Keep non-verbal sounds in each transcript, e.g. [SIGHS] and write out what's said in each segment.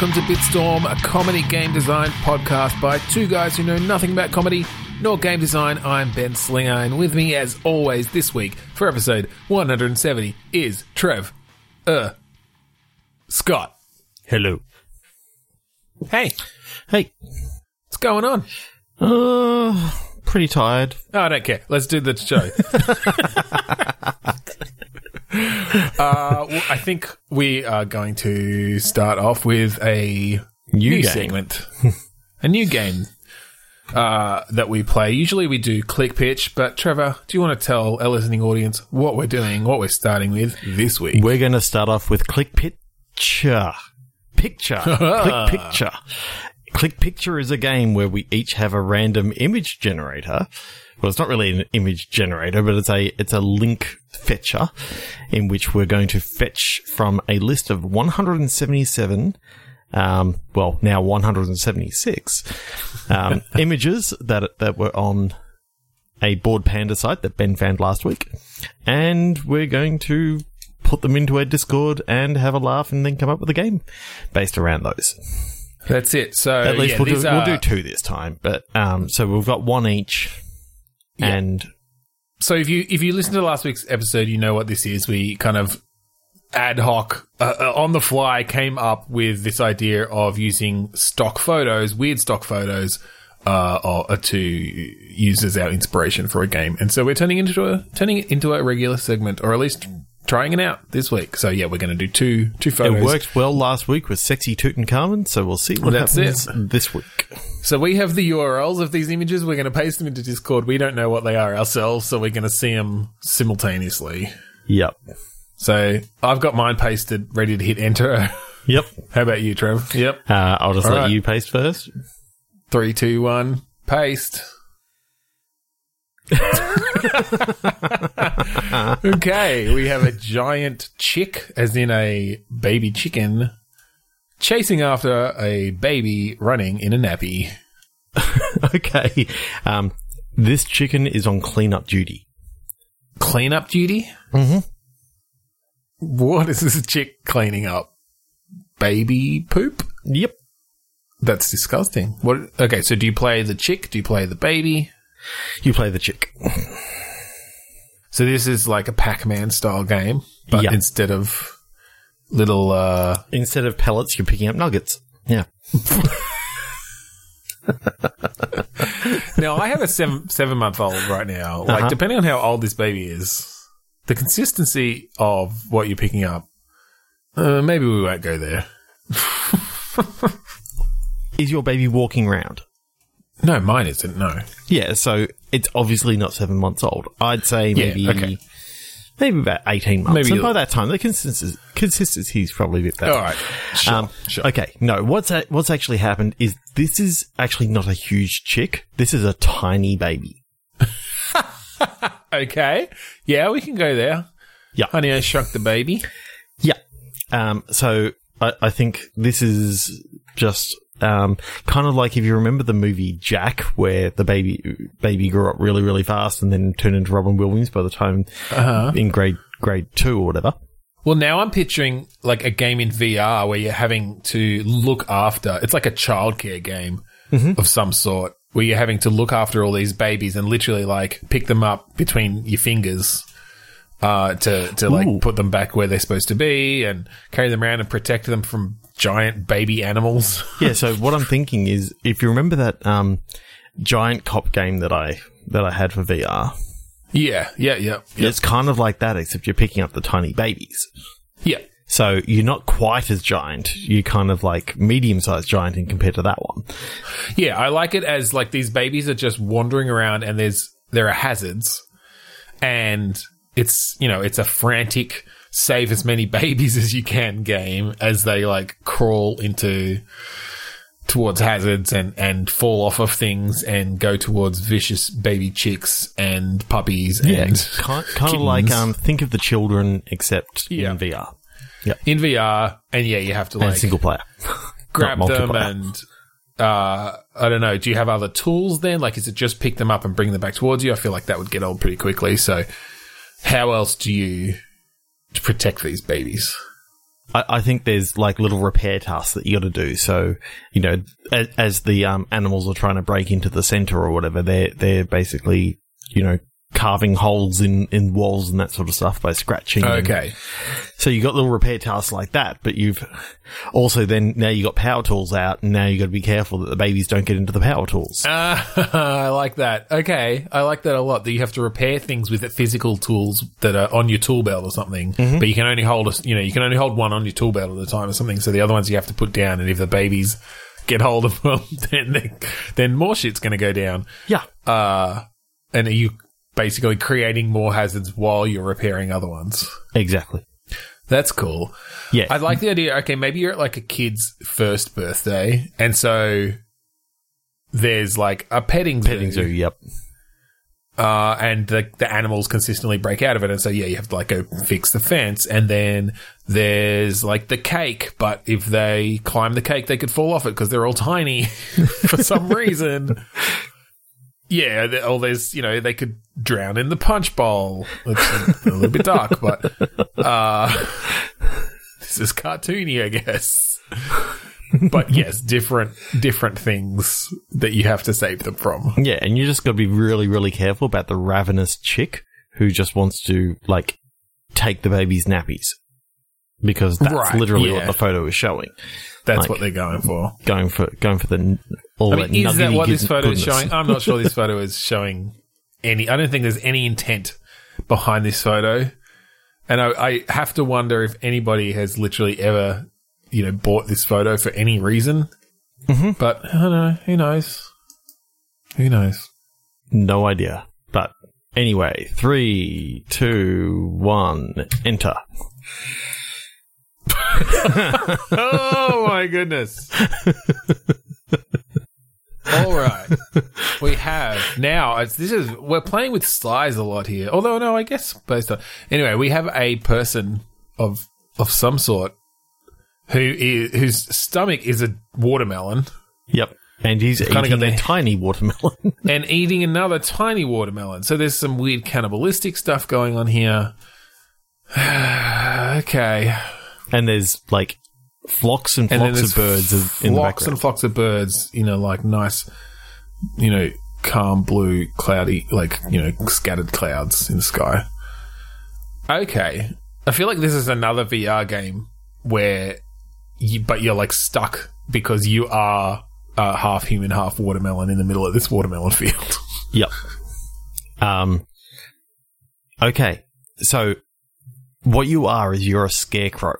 welcome to Bitstorm, a comedy game design podcast by two guys who know nothing about comedy nor game design. I'm Ben Slinger, and with me, as always, this week for episode 170 is Trev, uh, Scott. Hello. Hey, Hey. what's going on? Uh, pretty tired. Oh, I don't care. Let's do the show. [LAUGHS] [LAUGHS] uh, well, I think we are going to start off with a New new segment, a new game uh, that we play. Usually we do click pitch, but Trevor, do you want to tell our listening audience what we're doing, what we're starting with this week? We're going to start off with Click Picture. Picture. [LAUGHS] Click Picture. Click Picture is a game where we each have a random image generator. Well, it's not really an image generator, but it's a, it's a link fetcher in which we're going to fetch from a list of 177 um, well, now 176 um, [LAUGHS] images that that were on a Bored Panda site that Ben found last week, and we're going to put them into a Discord and have a laugh, and then come up with a game based around those. That's it. So At least yeah, we'll, do, these we'll do two this time, but um, so we've got one each, and So if you if you listen to last week's episode, you know what this is. We kind of ad hoc uh, uh, on the fly came up with this idea of using stock photos, weird stock photos, uh, or, uh, to use as our inspiration for a game. And so we're turning into a turning it into a regular segment, or at least trying it out this week. So yeah, we're going to do two two photos. it worked well last week with sexy Tutankhamun. So we'll see what That's happens it. this week. So we have the URLs of these images. We're going to paste them into Discord. We don't know what they are ourselves, so we're going to see them simultaneously. Yep, So I've got mine pasted, ready to hit enter. [LAUGHS] yep. How about you, Trev? Yep. Uh, I'll just All let right. you paste first. Three, two, one, paste. [LAUGHS] okay, we have a giant chick, as in a baby chicken, chasing after a baby running in a nappy. [LAUGHS] Okay. Um, this chicken is on cleanup duty. Cleanup duty? Mhm. What is this chick cleaning up? Baby poop? Yep. That's disgusting. What? Okay, so do you play the chick? Do you play the baby? You play the chick. So this is like a Pac-Man style game, but Yeah. instead of little, uh, Instead of pellets, you're picking up nuggets. Yeah. now I have a seven seven month old right now. Like Uh-huh. depending on how old this baby is, the consistency of what you're picking up, uh, maybe we won't go there. [LAUGHS] Is your baby walking around? No, mine isn't. No. Yeah, so it's obviously not seven months old. I'd say Yeah, maybe okay. maybe about eighteen months. Maybe and by that time, the consistency consistency is probably a bit better. All right. Sure. Um, sure. Okay, no. What's a- what's actually happened is this is actually not a huge chick. This is a tiny baby. [LAUGHS] Okay. Yeah, we can go there. Yeah. Honey, I shrunk the baby. Yeah. Um, so I, I think this is just um, kind of like if you remember the movie Jack, where the baby baby grew up really really fast and then turned into Robin Williams by the time Uh-huh. in grade grade two or whatever. Well, now I'm picturing like a game in VR where you're having to look after. It's like a childcare game of some sort where you're having to look after all these babies and literally like pick them up between your fingers uh, to to like Ooh. put them back where they're supposed to be and carry them around and protect them from giant baby animals. Yeah. So what I'm thinking is, if you remember that um, giant cop game that I that I had for VR, yeah, yeah, yeah, yeah. it's kind of like that, except you're picking up the tiny babies. yeah. So you're not quite as giant. You're kind of like medium sized giant in compared to that one. Yeah, I like it as like these babies are just wandering around and there's there are hazards and it's you know, it's a frantic save as many [LAUGHS] babies as you can game as they like crawl into towards hazards and and fall off of things and go towards vicious baby chicks and puppies and kind, kind of like um, think of the children except Yeah. in VR Yeah. in VR and yeah, you have to and like single player. [LAUGHS] grab them and uh, I don't know. Do you have other tools then? Like, is it just pick them up and bring them back towards you? I feel like that would get old pretty quickly. So, how else do you to protect these babies? I, I think there's like little repair tasks that you got to do. So you know, as, as the um, animals are trying to break into the center or whatever, they're they're basically you know carving holes in, in walls and that sort of stuff by scratching. and- Okay. so you got little repair tasks like that, but you've also then now you got power tools out, and now you got to be careful that the babies don't get into the power tools. Uh, [LAUGHS] I like that. Okay, I like that a lot. That you have to repair things with physical tools that are on your tool belt or something, but you can only hold a, you know you can only hold one on your tool belt at a time or something. So the other ones you have to put down, and if the babies get hold of [LAUGHS] them, then they, then more shit's going to go down. yeah, Uh, and are you basically creating more hazards while you're repairing other ones? exactly. That's cool. Yeah, I like the idea. Okay, maybe you're at like a kid's first birthday, and so there's like a petting zoo, petting zoo. Yep. uh, and the the animals consistently break out of it, and so yeah, you have to like go fix the fence, and then there's like the cake, but if they climb the cake, they could fall off it because they're all tiny [LAUGHS] for some reason. Yeah, the- or there's you know they could drown in the punch bowl. It's a little bit dark, but uh, [LAUGHS] this is cartoony, I guess. But yes, different different things that you have to save them from. Yeah, and you just got to be really, really careful about the ravenous chick who just wants to like take the baby's nappies because that's Right, literally yeah. what the photo is showing. That's Like- what they're going for. Going for going for the I mean, is that what this photo is showing? I'm not sure this photo is showing any. I don't think there's any intent behind this photo, and I, I have to wonder if anybody has literally ever, you know, bought this photo for any reason. Mhm. But I don't know. Who knows? Who knows? No idea. But anyway, three, two, one, enter. [LAUGHS] oh my goodness. [LAUGHS] All right. [LAUGHS] We have now, it's, this is, we're playing with size a lot here. Although, no, I guess based on, anyway, we have a person of, of some sort who is, whose stomach is a watermelon Yep. And he's kinda eating got a [LAUGHS] tiny watermelon. [LAUGHS] and eating another tiny watermelon. So there's some weird cannibalistic stuff going on here. [SIGHS] okay. and there's like flocks and flocks of birds in- in the flocks background. and flocks of birds, you know, like nice, you know, calm blue, cloudy, like you know, scattered clouds in the sky. Okay, I feel like this is another VR game where, you, but you're like stuck because you are uh, half human, half watermelon in the middle of this watermelon field. [LAUGHS] Yep. Um. Okay, so what you are is you're a scarecrow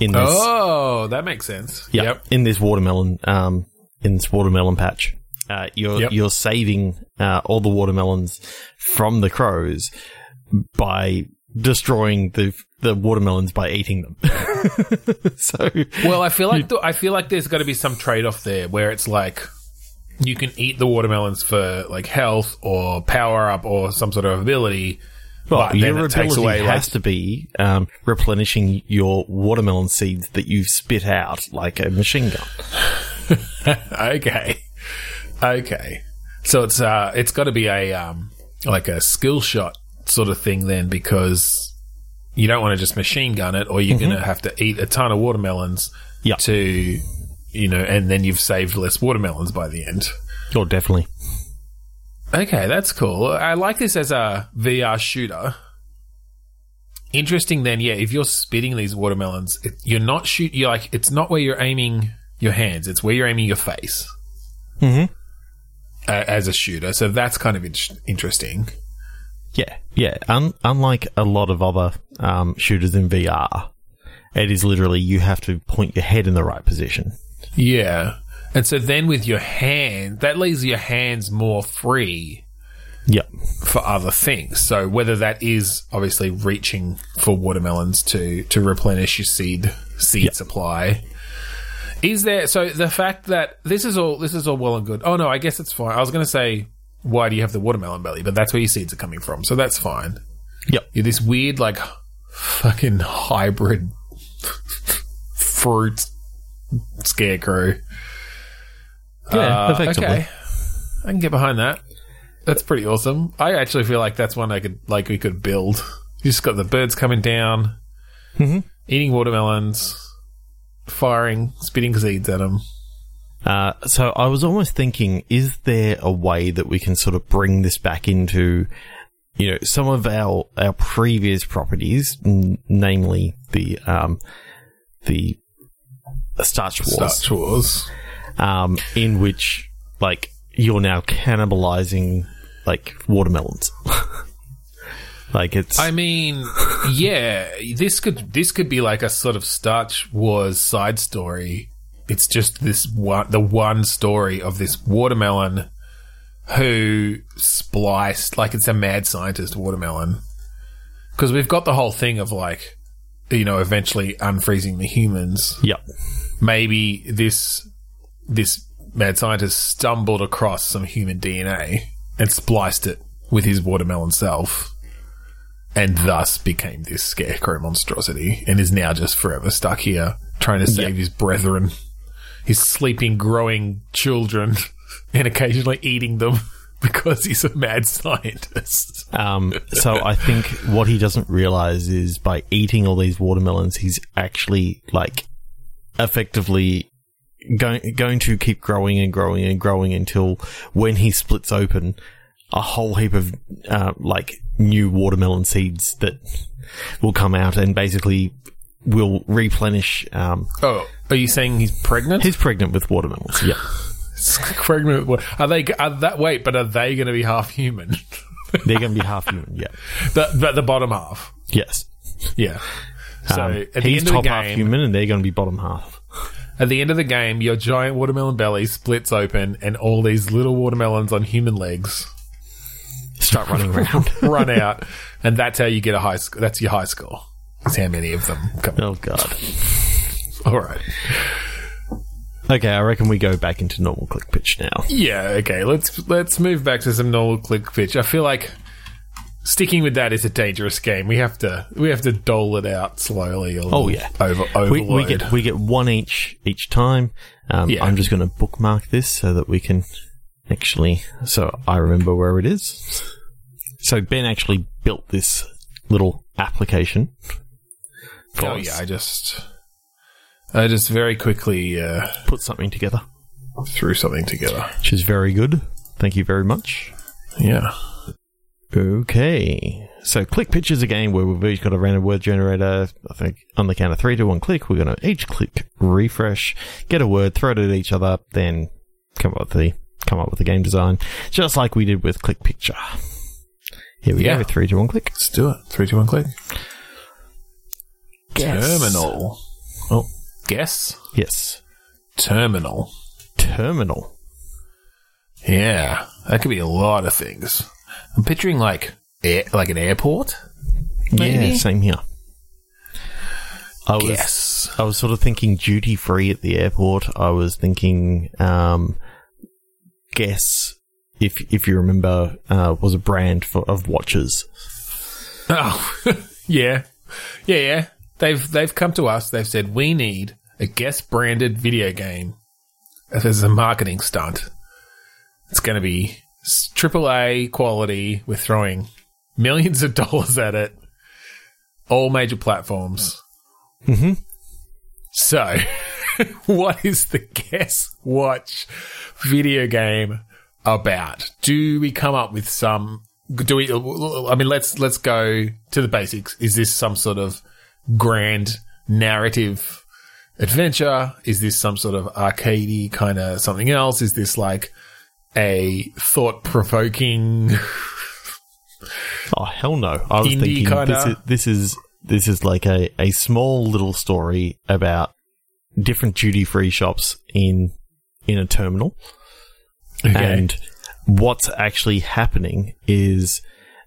in this. oh, that makes sense. Yep, Yep. in this watermelon, um, in this watermelon patch. Uh, you're Yep. you're saving uh, all the watermelons from the crows by destroying the the watermelons by eating them. [LAUGHS] so Well, I feel like th- I feel like there's got to be some trade off there where it's like you can eat the watermelons for like health or power up or some sort of ability. Well, but your ability away has like to be um, replenishing your watermelon seeds that you've spit out like a machine gun. [LAUGHS] okay, okay. So it's uh it's got to be a um like a skill shot sort of thing then because you don't want to just machine gun it or you're going to have to eat a ton of watermelons Yeah. to you know and then you've saved less watermelons by the end. Oh, definitely. Okay, that's cool. I like this as a VR shooter. Interesting then, yeah, if you're spitting these watermelons, it, you're not shoot you're like it's not where you're aiming your hands, it's where you're aiming your face. Mm-hmm. Uh, as a shooter. So that's kind of in- interesting. Yeah, yeah. Un- unlike a lot of other um, shooters in VR, it is literally you have to point your head in the right position. Yeah. And so then with your hand, that leaves your hands more free Yep. for other things. So whether that is obviously reaching for watermelons to to replenish your seed seed Yep. supply. Is there so the fact that this is all this is all well and good. Oh no, I guess it's fine. I was going to say why do you have the watermelon belly, but that's where your seeds are coming from. So that's fine. Yep. You're this weird like fucking hybrid [LAUGHS] fruit scarecrow. Yeah, Uh, effectively. Okay. I can get behind that. That's pretty awesome. I actually feel like that's one I could like we could build. You just got the birds coming down. Mhm. eating watermelons, firing, spitting seeds at them. Uh, so I was almost thinking, is there a way that we can sort of bring this back into, you know, some of our our previous properties, n- namely the um, the Starch Wars, Starch Wars. Um, in which like you're now cannibalizing like watermelons. [LAUGHS] like it's I mean, yeah, this could this could be like a sort of Starch Wars side story. It's just this one, the one story of this watermelon who spliced, like it's a mad scientist watermelon. Because we've got the whole thing of like, you know, eventually unfreezing the humans. yep. Maybe this this mad scientist stumbled across some human DNA and spliced it with his watermelon self and thus became this scarecrow monstrosity and is now just forever stuck here trying to save Yep. his brethren, his sleeping, growing children, [LAUGHS] and occasionally eating them [LAUGHS] because he's a mad scientist. Um, [LAUGHS] so I think what he doesn't realize is by eating all these watermelons, he's actually like effectively going going to keep growing and growing and growing until when he splits open a whole heap of uh, like new watermelon seeds that will come out and basically will replenish. Um, Oh, are you saying he's pregnant? he's pregnant with watermelons. Yeah, [LAUGHS] pregnant. with- Are they? Are that wait? But are they going to be half human? [LAUGHS] they're going to be half human. Yeah, the, the the bottom half. yes. Yeah. So Um, at the he's end of the top half human, and they're going to be bottom half. At the end of the game, your giant watermelon belly splits open, and all these little watermelons on human legs Start running around. [LAUGHS] run out, and that's how you get a high score. That's your high score. That's how many of them come. oh god. All right. Okay, I reckon we go back into normal click pitch now. Yeah. Okay. Let's let's move back to some normal click pitch. I feel like sticking with that is a dangerous game. We have to we have to dole it out slowly. Oh, yeah. Over We, we get we get one each each time. Um, Yeah. I'm just going to bookmark this so that we can actually so I remember where it is. So Ben actually built this little application. for Oh us. yeah. I just I just very quickly uh, put something together, threw something together. which is very good. Thank you very much. Yeah. Okay. So click pitch is a game where we've each got a random word generator. I think on the count of three to one click, we're going to each click refresh, get a word, throw it at each other, then come up with the come up with the game design, just like we did with click picture. Here we Yeah. go. Three to one click. Let's do it. Three, two, one, click. Guess. Terminal. Oh, guess. Yes. Terminal. Terminal. Yeah, that could be a lot of things. I'm picturing like air, like an airport. Maybe? Yeah. Same here. I was. I was sort of thinking duty free at the airport. I was thinking, um, guess if if you remember, uh, was a brand for of watches. Oh, [LAUGHS] yeah, yeah, yeah. They've they've come to us. They've said we need a guess branded video game. Is a marketing stunt. It's going to be triple A quality. We're throwing millions of [LAUGHS] dollars at it. All major platforms. Mm-hmm. So, [LAUGHS] what is the Guess Watch video game about? Do we come up with some? Do we? I mean, let's let's go to the basics. Is this some sort of grand narrative adventure? Is this some sort of arcadey kind of something else? Is this like a thought provoking? Oh hell no! I was Indie thinking kinda- this is this is this is like a a small little story about different duty free shops in in a terminal. And what's actually happening is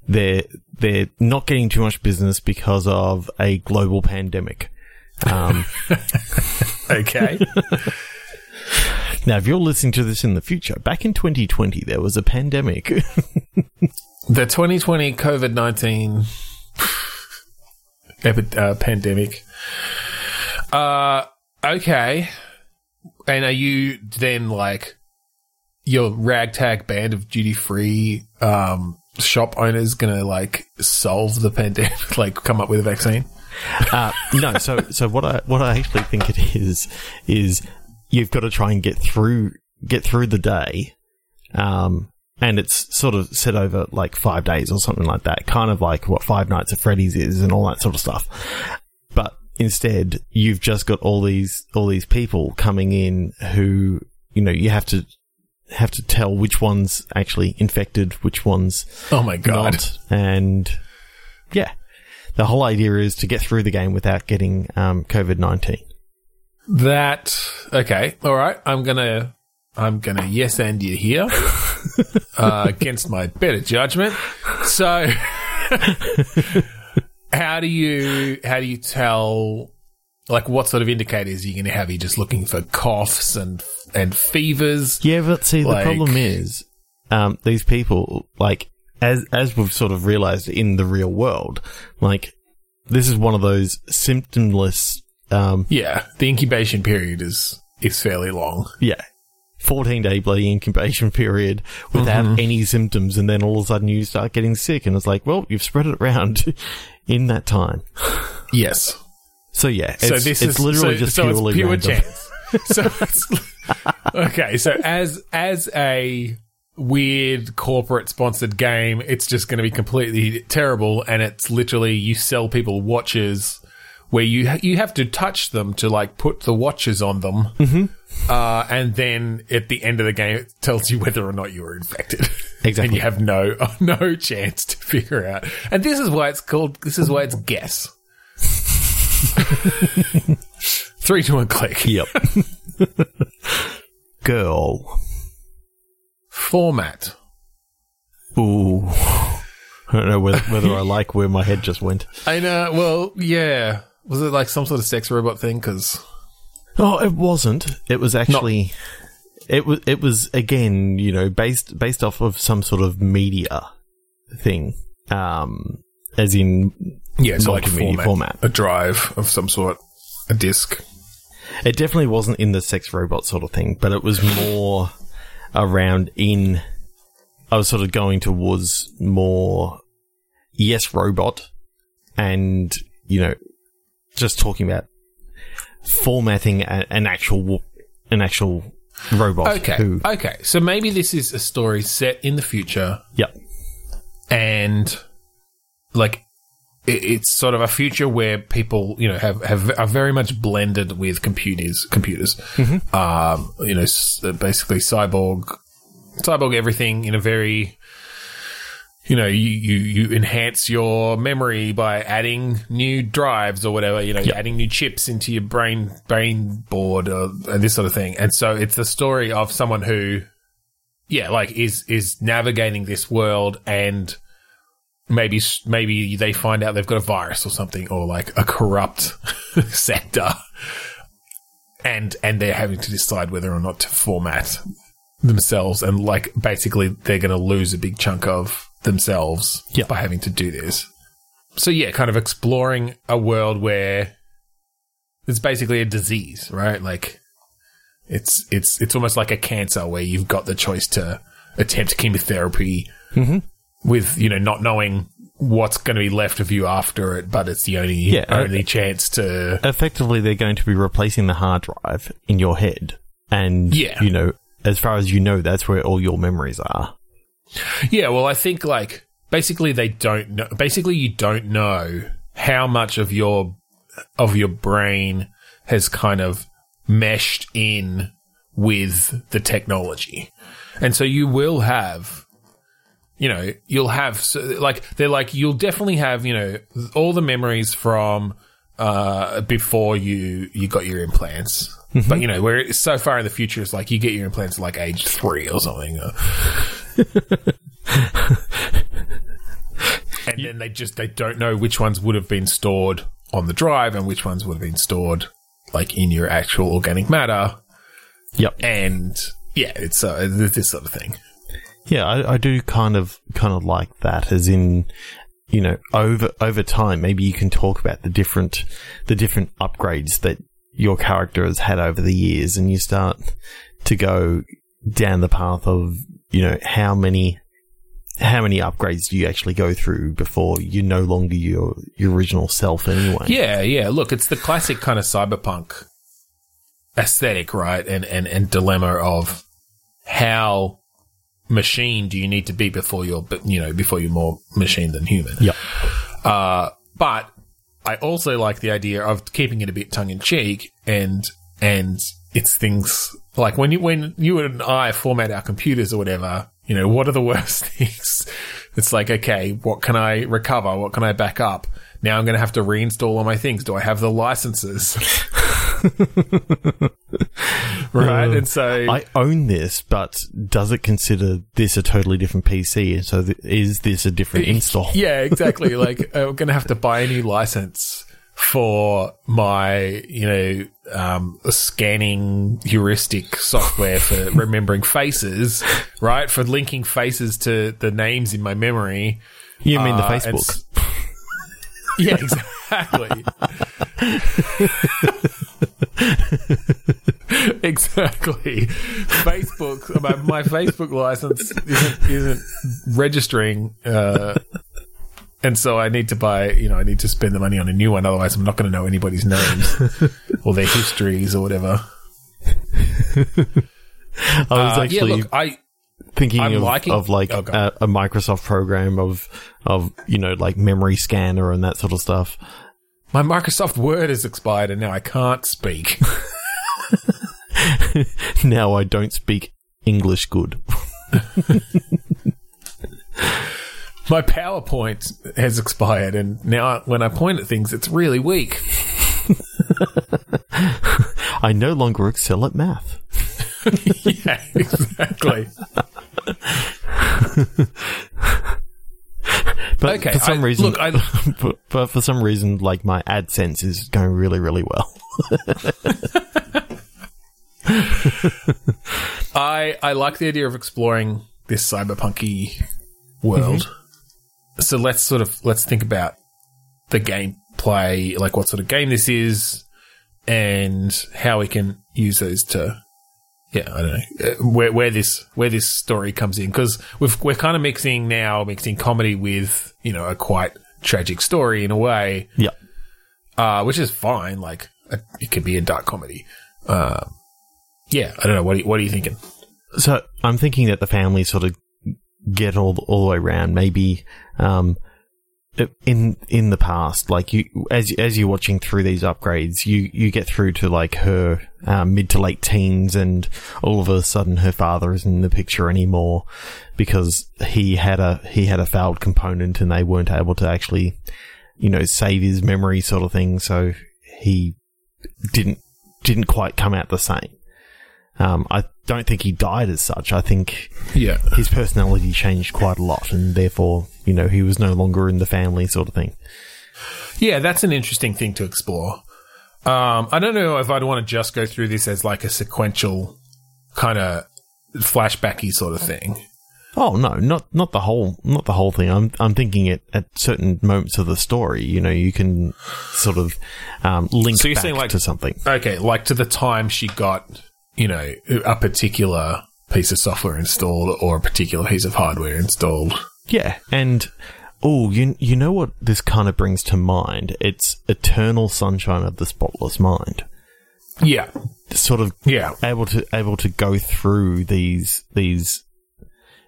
they're they're not getting too much business because of a global pandemic. Um, [LAUGHS] okay, [LAUGHS] now, if you're listening to this in the future, back in 2020, there was a pandemic. [LAUGHS] the 2020 COVID 19 [SIGHS] epi- uh, pandemic. Uh, okay. And are you then like your ragtag band of duty free um, shop owners gonna like solve the pandemic, [LAUGHS] like come up with a vaccine? Uh, no, so so what I what I actually think it is is you've got to try and get through get through the day, um, and it's sort of set over like five days or something like that, kind of like what Five Nights at Freddy's is and all that sort of stuff. But instead, you've just got all these all these people coming in who you know you have to have to tell which one's actually infected, which one's Oh my god. not. And yeah, the whole idea is to get through the game without getting um, COVID nineteen. That okay, all right. I'm gonna I'm gonna yes and you here [LAUGHS] uh, against my better judgment. So, [LAUGHS] how do you how do you tell? Like, what sort of indicators are you going to have? Are you just looking for coughs and and fevers? Yeah, but see, Like- the problem is um, these people, like as as we've sort of realized in the real world, like this is one of those symptomless. Um, Yeah, the incubation period is is fairly long. yeah. 14 day bloody incubation period without mm-hmm. any symptoms, and then all of a sudden you start getting sick, and it's like, well, you've spread it around [LAUGHS] in that time. Yes. So yeah, it's, so this it's is literally so, just so purely it's pure random. chance. [LAUGHS] so it's, okay, so as as a weird corporate sponsored game, it's just going to be completely terrible, and it's literally you sell people watches where you ha- you have to touch them to like put the watches on them, mm-hmm. uh, and then at the end of the game, it tells you whether or not you were infected. [LAUGHS] Exactly. and you have no [LAUGHS] no chance to figure out. And this is why it's called. This is why it's guess. [LAUGHS] Three to one click. Yep. Girl. Format. Ooh. I don't know whether, whether I like where my head just went. I know. Well, yeah. Was it like some sort of sex robot thing? Because Oh, it wasn't. It was actually. It was. It was again, you know, based based off of some sort of media thing, um, as in yeah, so like a format, format. a drive of some sort, a disc. It definitely wasn't in the sex robot sort of thing, but it was more around in. I was sort of going towards more yes robot, and you know, just talking about formatting a, an actual an actual robot. Okay. Who, Okay. So maybe this is a story set in the future, yep. and like it, it's sort of a future where people, you know, have, have are very much blended with computers. Computers, um, you know, s- basically cyborg, cyborg everything in a very you know, you, you, you enhance your memory by adding new drives or whatever, you know, Yep. adding new chips into your brain, brain board or, and this sort of thing. And so it's the story of someone who, yeah, like is, is navigating this world and maybe, maybe they find out they've got a virus or something or like a corrupt [LAUGHS] sector and, and they're having to decide whether or not to format themselves and like basically they're going to lose a big chunk of themselves Yeah. by having to do this. So yeah, kind of exploring a world where it's basically a disease, right? Like it's it's it's almost like a cancer where you've got the choice to attempt chemotherapy with you know not knowing what's going to be left of you after it, but it's the only Yeah, uh, only chance to Effectively, they're going to be replacing the hard drive in your head, and Yeah. you know, as far as you know, that's where all your memories are. Yeah, well, I think like basically they don't know. Basically, you don't know how much of your of your brain has kind of meshed in with the technology, and so you will have. You know, you'll have so, like they're like you'll definitely have you know all the memories from uh before you you got your implants. But you know, where it's so far in the future, it's like you get your implants at like age three or something. And then they just they don't know which ones would have been stored on the drive and which ones would have been stored like in your actual organic matter Yep. and yeah it's uh, this sort of thing Yeah, I, I do kind of kind of like that, as in, you know, over over time, maybe you can talk about the different the different upgrades that your character has had over the years, and you start to go down the path of you know how many how many upgrades do you actually go through before you're no longer your your original self anyway? Yeah, yeah. Look, it's the classic kind of cyberpunk aesthetic, right? And and and dilemma of how machine do you need to be before you're, you know, before you're more machine than human. Yep. Uh, but I also like the idea of keeping it a bit tongue in cheek and and it's things like when you when you and I format our computers or whatever, you know, what are the worst [LAUGHS] things? It's like, okay, what can I recover? What can I back up? Now I'm going to have to reinstall all my things. Do I have the licenses? [LAUGHS] right. Uh, and so I own this, but does it consider this a totally different PC? And so th- is this a different [LAUGHS] install? Yeah, exactly. like I'm going to have to buy a new license for my, you know, um, scanning heuristic software for [LAUGHS] remembering faces, right? For linking faces to the names in my memory. You mean the Uh, and Facebook? s- [LAUGHS] yeah, exactly. [LAUGHS] exactly. Facebook, my, my Facebook license isn't, isn't registering, uh, and so I need to buy, you know, I need to spend the money on a new one. Otherwise, I'm not going to know anybody's names [LAUGHS] or their histories or whatever. I was Uh, actually yeah, look, I, thinking I'm of, liking- of like Oh, a, a Microsoft program of of you know like memory scanner and that sort of stuff. my Microsoft Word has expired and now I can't speak. [LAUGHS] now I don't speak English good. [LAUGHS] my PowerPoint has expired and now when I point at things, it's really weak. [LAUGHS] I no longer excel at math. [LAUGHS] yeah, exactly. [LAUGHS] But Okay, for some I- reason, look, I- but, but for some reason, like my AdSense is going really, really well. I I like the idea of exploring this cyberpunky world. Mm-hmm. So let's sort of let's think about the gameplay, like what sort of game this is, and how we can use those to, yeah, I don't know uh, where where this where this story comes in because we've we're kind of mixing now mixing comedy with you know a quite tragic story in a way, Yeah. uh, which is fine. Like uh, it could be a dark comedy. Uh, yeah, I don't know. What are what are you thinking? So I'm thinking that the family sort of get all all the way around. Maybe um, in in the past, like you as as you're watching through these upgrades, you you get through to like her um, mid to late teens, and all of a sudden her father isn't in the picture anymore because he had a he had a failed component, and they weren't able to actually you know save his memory, sort of thing. So he didn't didn't quite come out the same. Um, I don't think he died as such. I think Yeah. his personality changed quite a lot, and therefore, you know, he was no longer in the family, sort of thing. Yeah, that's an interesting thing to explore. Um, I don't know if I'd want to just go through this as like a sequential kind of flashbacky sort of thing. Oh no, not not the whole not the whole thing. I'm I'm thinking it at certain moments of the story. You know, you can sort of um, link So you're back saying, like- to something. Okay, like to the time she got, you know, a particular piece of software installed or a particular piece of hardware installed. Yeah, and oh, you you know what this kind of brings to mind? It's eternal sunshine of the spotless mind. Yeah. Sort of Yeah. able to able to go through these these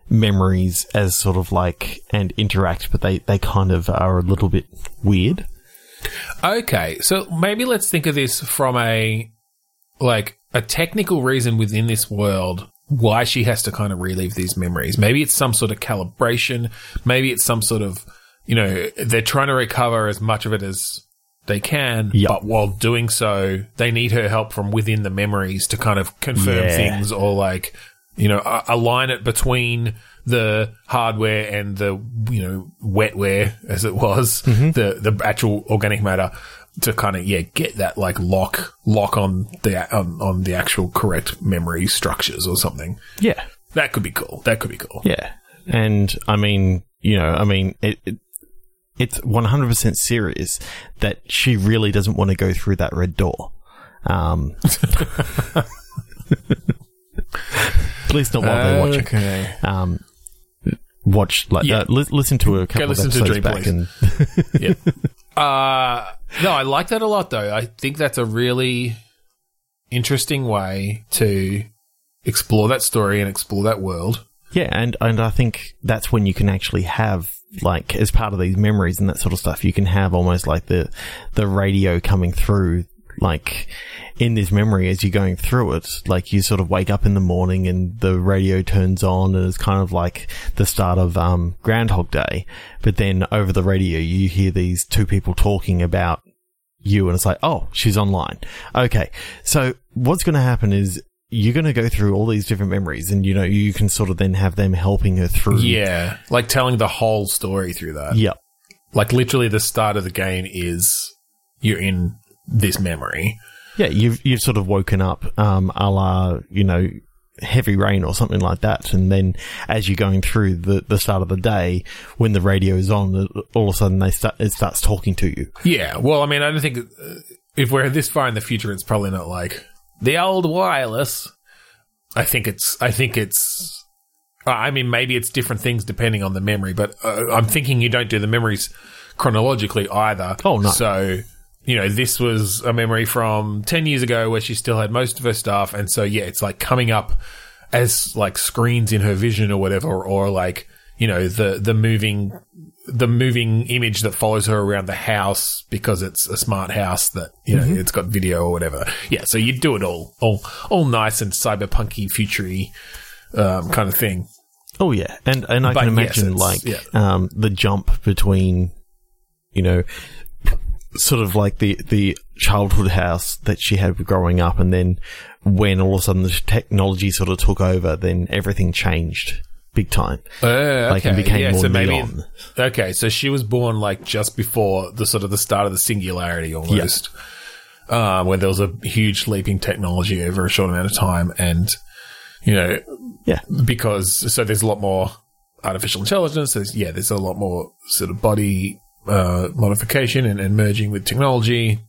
memories as sort of like and interact, but they they kind of are a little bit weird. Okay, so maybe let's think of this from a like a technical reason within this world why she has to kind of relive these memories. Maybe it's some sort of calibration. Maybe it's some sort of you know they're trying to recover as much of it as they can, Yep. but while doing so, they need her help from within the memories to kind of confirm Yeah. things or like you know a- align it between the hardware and the you know wetware as it was mm-hmm. the the actual organic matter to kind of yeah get that like lock lock on the on, on the actual correct memory structures or something Yeah, that could be cool that could be cool yeah, and I mean, you know, I mean, it, it it's one hundred percent serious that she really doesn't want to go through that red door. Um, [LAUGHS] at least not while they're watching. okay Um, watch like Yeah. uh, li- listen to a couple of listen to episodes back and yeah. [LAUGHS] Uh, no, I like that a lot, though. I think that's a really interesting way to explore that story and explore that world. Yeah, and and I think that's when you can actually have like as part of these memories and that sort of stuff, you can have almost like the the radio coming through like in this memory as you're going through it. Like you sort of wake up in the morning and the radio turns on and it's kind of like the start of um Groundhog Day. But then over the radio you hear these two people talking about you and it's like, oh, she's online. Okay. So what's going to happen is you're going to go through all these different memories and, you know, you can sort of then have them helping her through. Yeah. Like telling the whole story through that. Yeah. Like literally the start of the game is you're in this memory. Yeah. You've, you've sort of woken up, um, a la, you know, heavy rain or something like that. And then as you're going through the, the start of the day, when the radio is on, all of a sudden they start, it starts talking to you. Yeah. Well, I mean, I don't think uh, if we're this far in the future, it's probably not like the old wireless. I think it's, I think it's, uh, I mean, maybe it's different things depending on the memory, but uh, I'm thinking you don't do the memories chronologically either. Oh, no. So, you know, this was a memory from 10 years ago where she still had most of her stuff. And so, yeah, it's like coming up as like screens in her vision or whatever, or like, you know, the, the moving, the moving image that follows her around the house because it's a smart house that, you know, it's got video or whatever. Yeah. So you do it all, all, all nice and cyberpunky, futury, um, kind of thing. Oh yeah, and and I But can imagine it's- like yeah. um, the jump between, you know, sort of like the the childhood house that she had growing up, and then when all of a sudden the technology sort of took over, then everything changed big time. Uh, Like, and became more neon. okay, so she was born like just before the sort of the start of the singularity almost. Um, where there was a huge leaping technology over a short amount of time and, you know, Yeah, because, so there's a lot more artificial intelligence. There's, yeah, there's a lot more sort of body, uh, modification and, and merging with technology,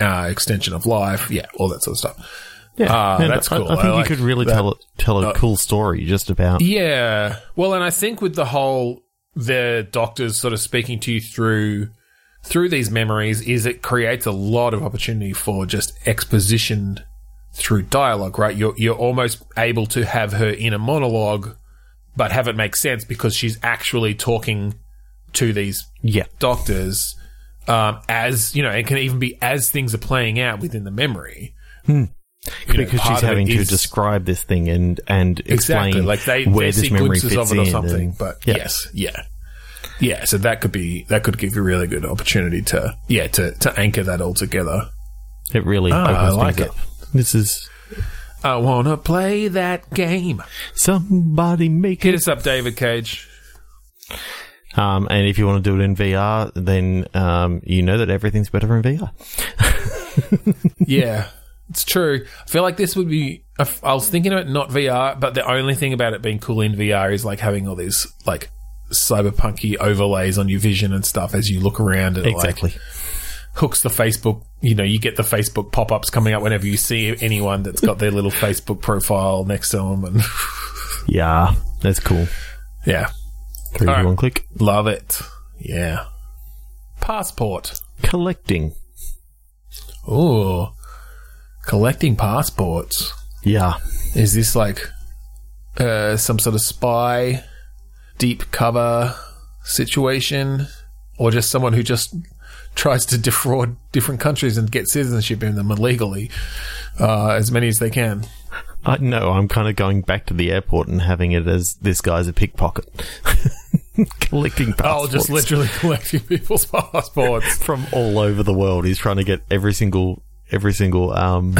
uh, extension of life. Yeah, all that sort of stuff. yeah, Ah, And that's cool. I, I think like you could really that. tell tell a Uh, cool story just about. Yeah. Well, and I think with the whole the doctors sort of speaking to you through through these memories is it creates a lot of opportunity for just exposition through dialogue, right? You're you're almost able to have her in a monologue but have it make sense because she's actually talking to these Yeah, doctors um, as you know, it can even be as things are playing out within the memory. You know, because she's having to describe this thing and and explain exactly like they where they this memory fits of it or something. and- but yeah. yes, yeah, yeah. So that could be that could give you a really good opportunity to yeah to to anchor that all together. It really Ah, I like it. up. This is I wanna play that game. somebody make Hit it. us up, David Cage. Um, and if you want to do it in VR, then um, you know that everything's better in VR. [LAUGHS] yeah, it's true. I feel like this would be. I was thinking about not VR, but the only thing about it being cool in VR is like having all these like cyberpunky overlays on your vision and stuff as you look around and like Exactly. hooks the Facebook. You know, you get the Facebook pop ups coming up whenever you see anyone that's got their little [LAUGHS] Facebook profile next to them, and Yeah, that's cool. yeah, Three, All two, right. one, click. love it. Yeah, passport. Collecting. Ooh, collecting passports. Yeah. Is this like uh, some sort of spy, deep cover situation, or just someone who just tries to [LAUGHS] defraud different countries and get citizenship in them illegally, uh, as many as they can? I know. I'm kind of going back to the airport and having it as this guy's a pickpocket. [LAUGHS] Collecting passports. Oh, just literally [LAUGHS] collecting people's passports. [LAUGHS] from all over the world. He's trying to get every single, every single, um,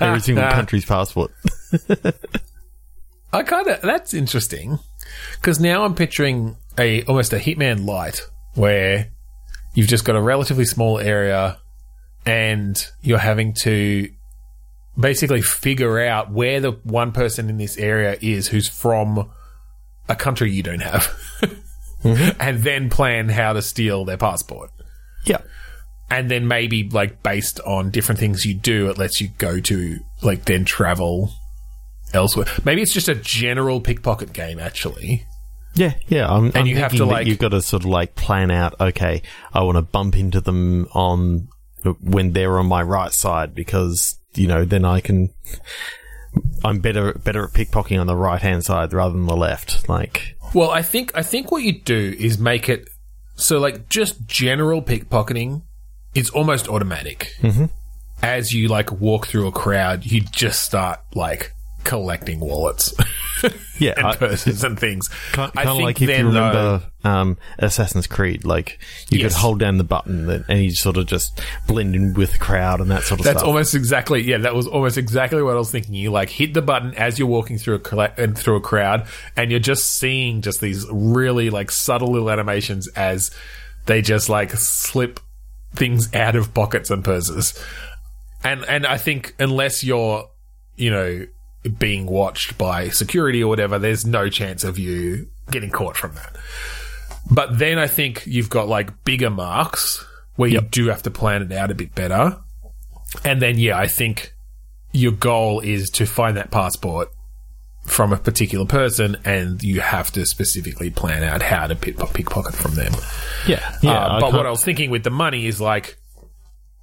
every single country's passport. I kind of that's interesting because now I'm picturing a almost a Hitman light where you've just got a relatively small area and you're having to basically figure out where the one person in this area is who's from a country you don't have [LAUGHS] mm-hmm. and then plan how to steal their passport Yeah. and then maybe like based on different things you do, it lets you go to like then travel elsewhere. Maybe it's just a general pickpocket game, actually. Yeah, yeah. I'm, And I'm you have to, like- you've got to sort of like plan out. Okay, I want to bump into them on when they're on my right side because you know then I can. I'm better better at pickpocketing on the right hand side rather than the left. Like, Well, I think I think what you do is make it so like just general pickpocketing is almost automatic. Mm-hmm. As you like walk through a crowd, you just start like collecting wallets [LAUGHS] yeah, and I- purses and things. Kind, I kind of think like if then, you though- remember um, Assassin's Creed, like you Yes. could hold down the button and you sort of just blend in with the crowd and that sort of That's stuff. That's almost exactly yeah. That was almost exactly what I was thinking. You like hit the button as you're walking through a colla- and through a crowd, and you're just seeing just these really like subtle little animations as they just like slip things out of pockets and purses. And and I think unless you're you know being watched by security or whatever, there's no chance of you getting caught from that. But then I think you've got like bigger marks where you do have to plan it out a bit better. And then, yeah, I think your goal is to find that passport from a particular person, and you have to specifically plan out how to pick- pickpocket from them. yeah, yeah. Uh, but what I was thinking with the money is like,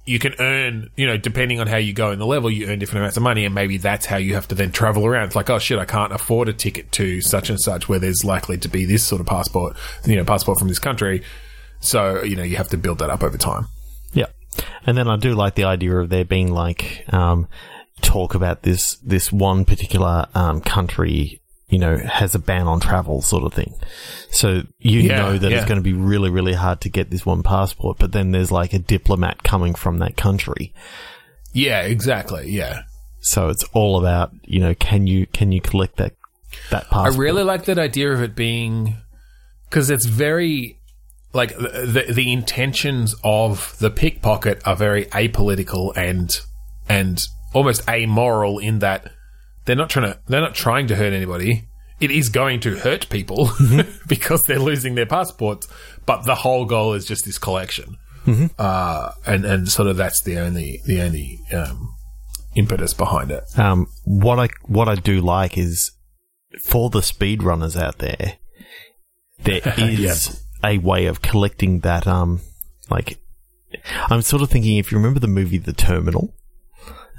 you can earn, you know, depending on how you go in the level, you earn different amounts of money, and maybe that's how you have to then travel around. It's like, oh shit, I can't afford a ticket to such and such where there's likely to be this sort of passport, you know, passport from this country. So, you know, you have to build that up over time. Yeah, and then I do like the idea of there being like um, talk about this this one particular um, country, you know, has a ban on travel, sort of thing. So you Yeah, know that it's going to be really really hard to get this one passport, but then there's like a diplomat coming from that country, Yeah, exactly. Yeah. so it's all about you know can you can you collect that that passport? I really like that idea of it being because it's very like the, the the intentions of the pickpocket are very apolitical and and almost amoral in that they're not trying to they're not trying to hurt anybody. It is going to hurt people [LAUGHS] because they're losing their passports, but the whole goal is just this collection, uh, and and sort of that's the only the only um, impetus behind it. Um, what I what I do like is for the speedrunners out there, there [LAUGHS] is a way of collecting that. Um, like I'm sort of thinking if you remember the movie The Terminal,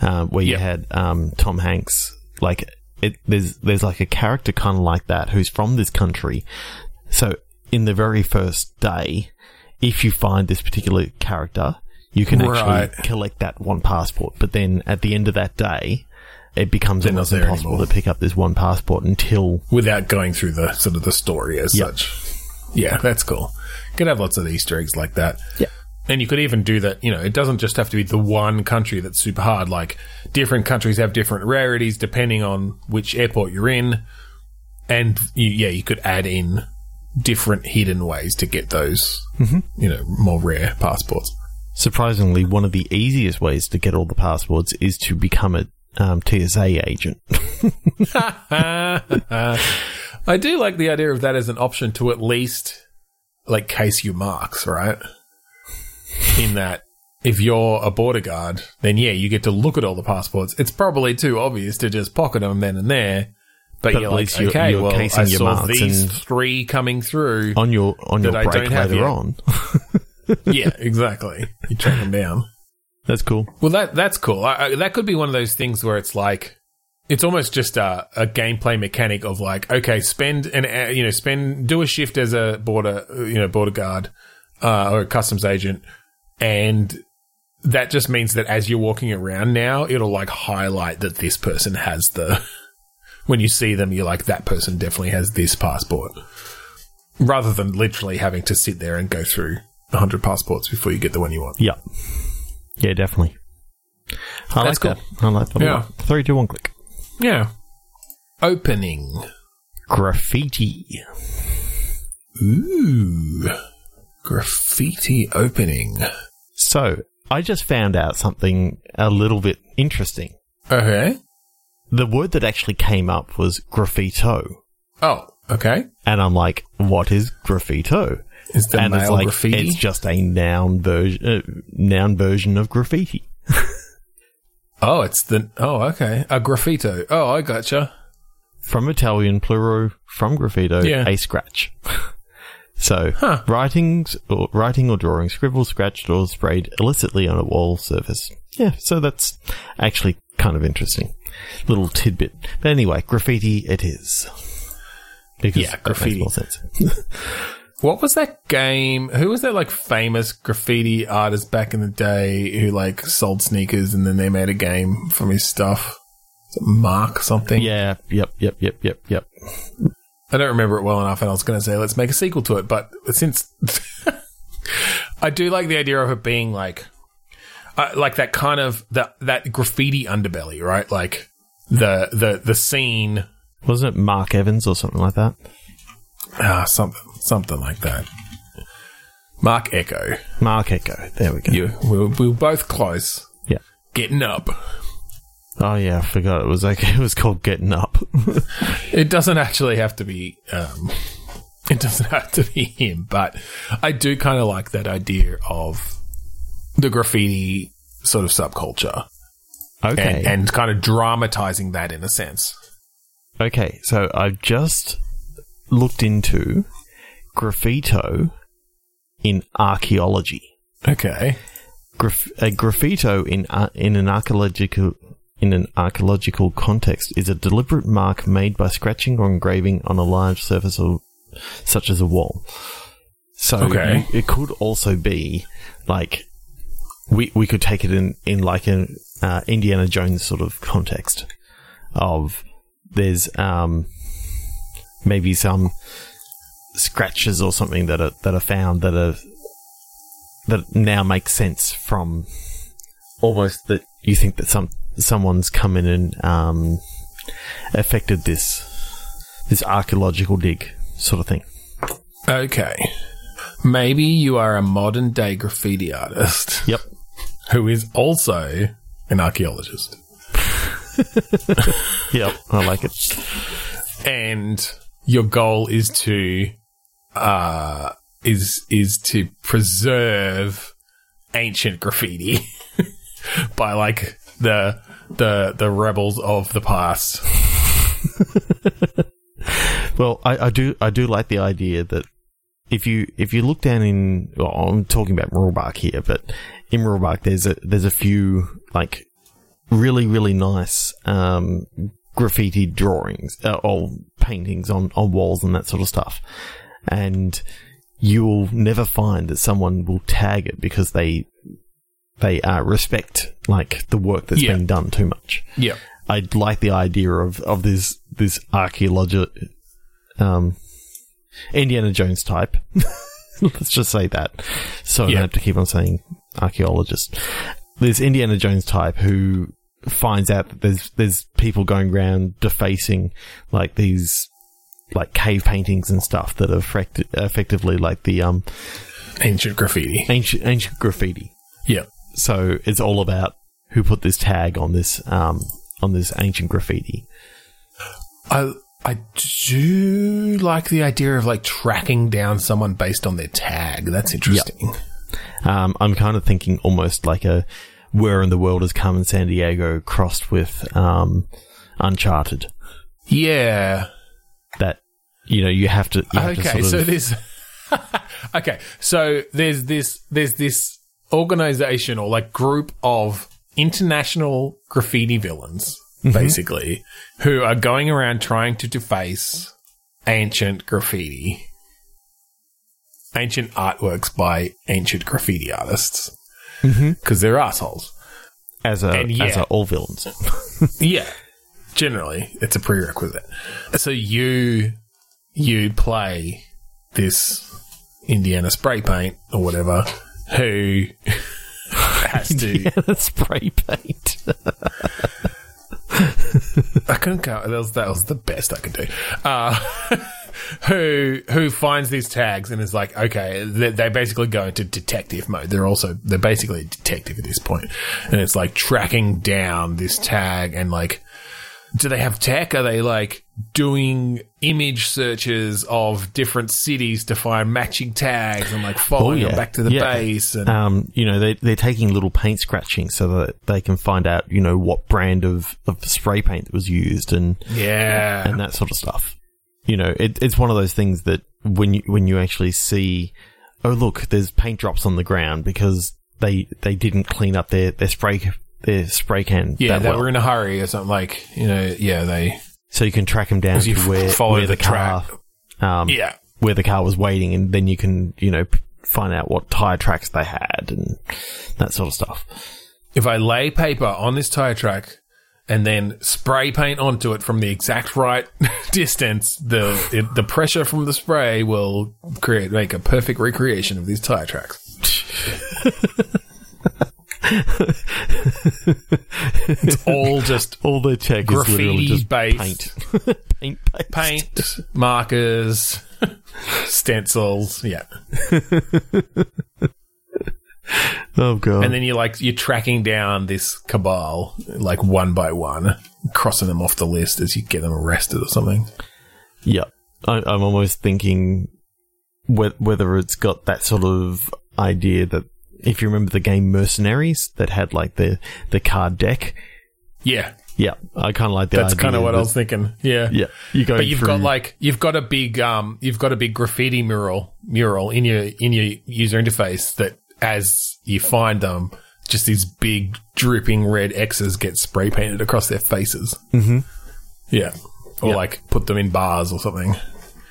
um, where you had um, Tom Hanks, like it, there's there's like a character kind of like that who's from this country. So in the very first day, if you find this particular character, you can Right. actually collect that one passport. But then at the end of that day, it becomes They're almost impossible anymore. to pick up this one passport until without going through the sort of the story as Yep. such. Yeah, that's cool. Could have lots of Easter eggs like that. Yeah. And you could even do that, you know, it doesn't just have to be the one country that's super hard. Like, different countries have different rarities depending on which airport you're in. And, you, yeah, you could add in different hidden ways to get those, you know, more rare passports. surprisingly one of the easiest ways to get all the passports is to become a um, TSA agent. [LAUGHS] I do like the idea of that as an option to at least like case your marks, right? In that if you're a border guard, then yeah, you get to look at all the passports. It's probably too obvious to just pocket them then and there. But, But you're at like, least you're- okay, you're well, casing I your saw these and- three coming through. on your on your break later yet. on. [LAUGHS] yeah, exactly. You track them down. That's cool. Well, that that's cool. I, I, that could be one of those things where it's like it's almost just a, a gameplay mechanic of like, okay, spend an uh, you know spend do a shift as a border you know border guard uh, or a customs agent, and that just means that as you're walking around now, it'll like highlight that this person has the. [LAUGHS] When you see them, you're like, that person definitely has this passport, rather than literally having to sit there and go through hundred passports before you get the one you want. Yeah. Yeah, definitely. I That's like that. I like that. Yeah. Three, two, one, click. Yeah. Opening. Graffiti. Ooh. Graffiti opening. So I just found out something a little bit interesting. Okay. The word that actually came up was graffito. Oh, okay. And I'm like, what is graffito? Is the and male it's like, graffiti? it's just a noun version, uh, noun version of graffiti. [LAUGHS] oh, it's the. Oh, okay. A graffito. Oh, I gotcha. from Italian pluro from graffito Yeah. a scratch. [LAUGHS] so Huh. writings or writing or drawing scribbled, scratched, or sprayed illicitly on a wall surface. Yeah, so that's actually kind of interesting. Little tidbit. But anyway, graffiti it is. Because Yeah, graffiti. makes more sense. [LAUGHS] What was that game? Who was that like famous graffiti artist back in the day who like sold sneakers and then they made a game from his stuff? Mark something? yeah, yep, yep, yep, yep, yep. I don't remember it well enough, and I was going to say let's make a sequel to it, but since [LAUGHS] I do like the idea of it being like, uh, like that kind of that that graffiti underbelly, right? Like the the the scene, Wasn't it Mark Evans or something like that? ah, something something like that. Marc Ecko, Marc Ecko. There we go. you we were, we were both close. Yeah. Getting up. Oh yeah, I forgot it was like [LAUGHS] it was called Getting Up. [LAUGHS] It doesn't actually have to be. Um, [LAUGHS] it doesn't have to be him, but I do kind of like that idea of the graffiti sort of subculture okay. and, and kind of dramatizing that in a sense. Okay, so I've just looked into graffito in archaeology. Okay. Graf- a graffito in uh, in an archaeological in an archaeological context is a deliberate mark made by scratching or engraving on a large surface of, such as a wall. So Okay. it could also be like we we could take it in in like an uh, Indiana Jones sort of context of there's um maybe some scratches or something that are that are found that are that now make sense from almost that you think that some someone's come in and um, affected this this archaeological dig sort of thing. Okay. Maybe you are a modern day graffiti artist [LAUGHS] Yep. who is also an archaeologist. [LAUGHS] Yep. I like it. and your goal is to uh is is to preserve ancient graffiti [LAUGHS] by like the the the rebels of the past. [LAUGHS] Well, I, I do I do like the idea that if you if you look down in well, I'm talking about Muralbark here, but in Muralbark there's a there's a few like really really nice um, graffiti drawings uh, or paintings on on walls and that sort of stuff, and you'll never find that someone will tag it because they they uh, respect like the work that's Yeah. been done too much. Yeah, I like the idea of, of this this archaeology, um, Indiana Jones type. [LAUGHS] Let's just say that. So I Yeah. don't have to keep on saying archaeologist. This Indiana Jones type who finds out that there's there's people going around defacing like these like cave paintings and stuff that are effect- effectively like the um Ancient graffiti. ancient ancient graffiti. Yep. So it's all about who put this tag on this um on this ancient graffiti. I I do like the idea of like tracking down someone based on their tag. That's interesting. Um, I'm kind of thinking almost like a Where in the World is Carmen Sandiego crossed with um, Uncharted. Yeah. That you know you have to. You have to okay, sort so of- there's [LAUGHS] okay, so there's this there's this organization or like group of international graffiti villains, mm-hmm. basically, who are going around trying to deface ancient graffiti, ancient artworks by ancient graffiti artists, mm-hmm. because they're assholes. as a and as yeah. a all villains. [LAUGHS] Yeah, generally it's a prerequisite. So you you play this Indiana spray paint or whatever who has to. [LAUGHS] spray paint. [LAUGHS] I couldn't count. That was that was the best I could do. Uh, [LAUGHS] who who finds these tags and is like, okay, they, they basically go into detective mode. They're also they're basically a detective at this point, and it's like tracking down this tag and like do they have tech? Are they like doing image searches of different cities to find matching tags and like following Oh, yeah. back to the Yeah. base? And Um, you know, they, they're taking little paint scratching so that they can find out, you know, what brand of, of spray paint that was used and, yeah, and that sort of stuff. You know, it, it's one of those things that when you, when you actually see, oh look, there's paint drops on the ground because they, they didn't clean up their, their spray, their spray can. yeah, that they well. were in a hurry or something. Like you know, yeah, they so you can track them down to where, follow where the the, car, um, yeah. where the car was waiting, and then you can, you know, find out what tire tracks they had and that sort of stuff. If I lay paper on this tire track and then spray paint onto it from the exact right [LAUGHS] distance, the it, the pressure from the spray will create make a perfect recreation of these tire tracks. [LAUGHS] it's all just [LAUGHS] All the check is literally just based. paint, [LAUGHS] paint, paste. paint, markers, [LAUGHS] stencils, yeah. Oh god! And then you're like you're tracking down this cabal like one by one, crossing them off the list as you get them arrested or something. yeah, I, I'm almost thinking whe- whether it's got that sort of idea that if you remember the game Mercenaries that had like the the card deck. Yeah, Yeah, I kind of like the that's kind of what I was thinking. Yeah, Yeah, you go. But you've through, got like you've got a big um you've got a big graffiti mural mural in your in your user interface that as you find them, just these big dripping red X's get spray painted across their faces. Mm-hmm. Yeah, or Yeah. like put them in bars or something.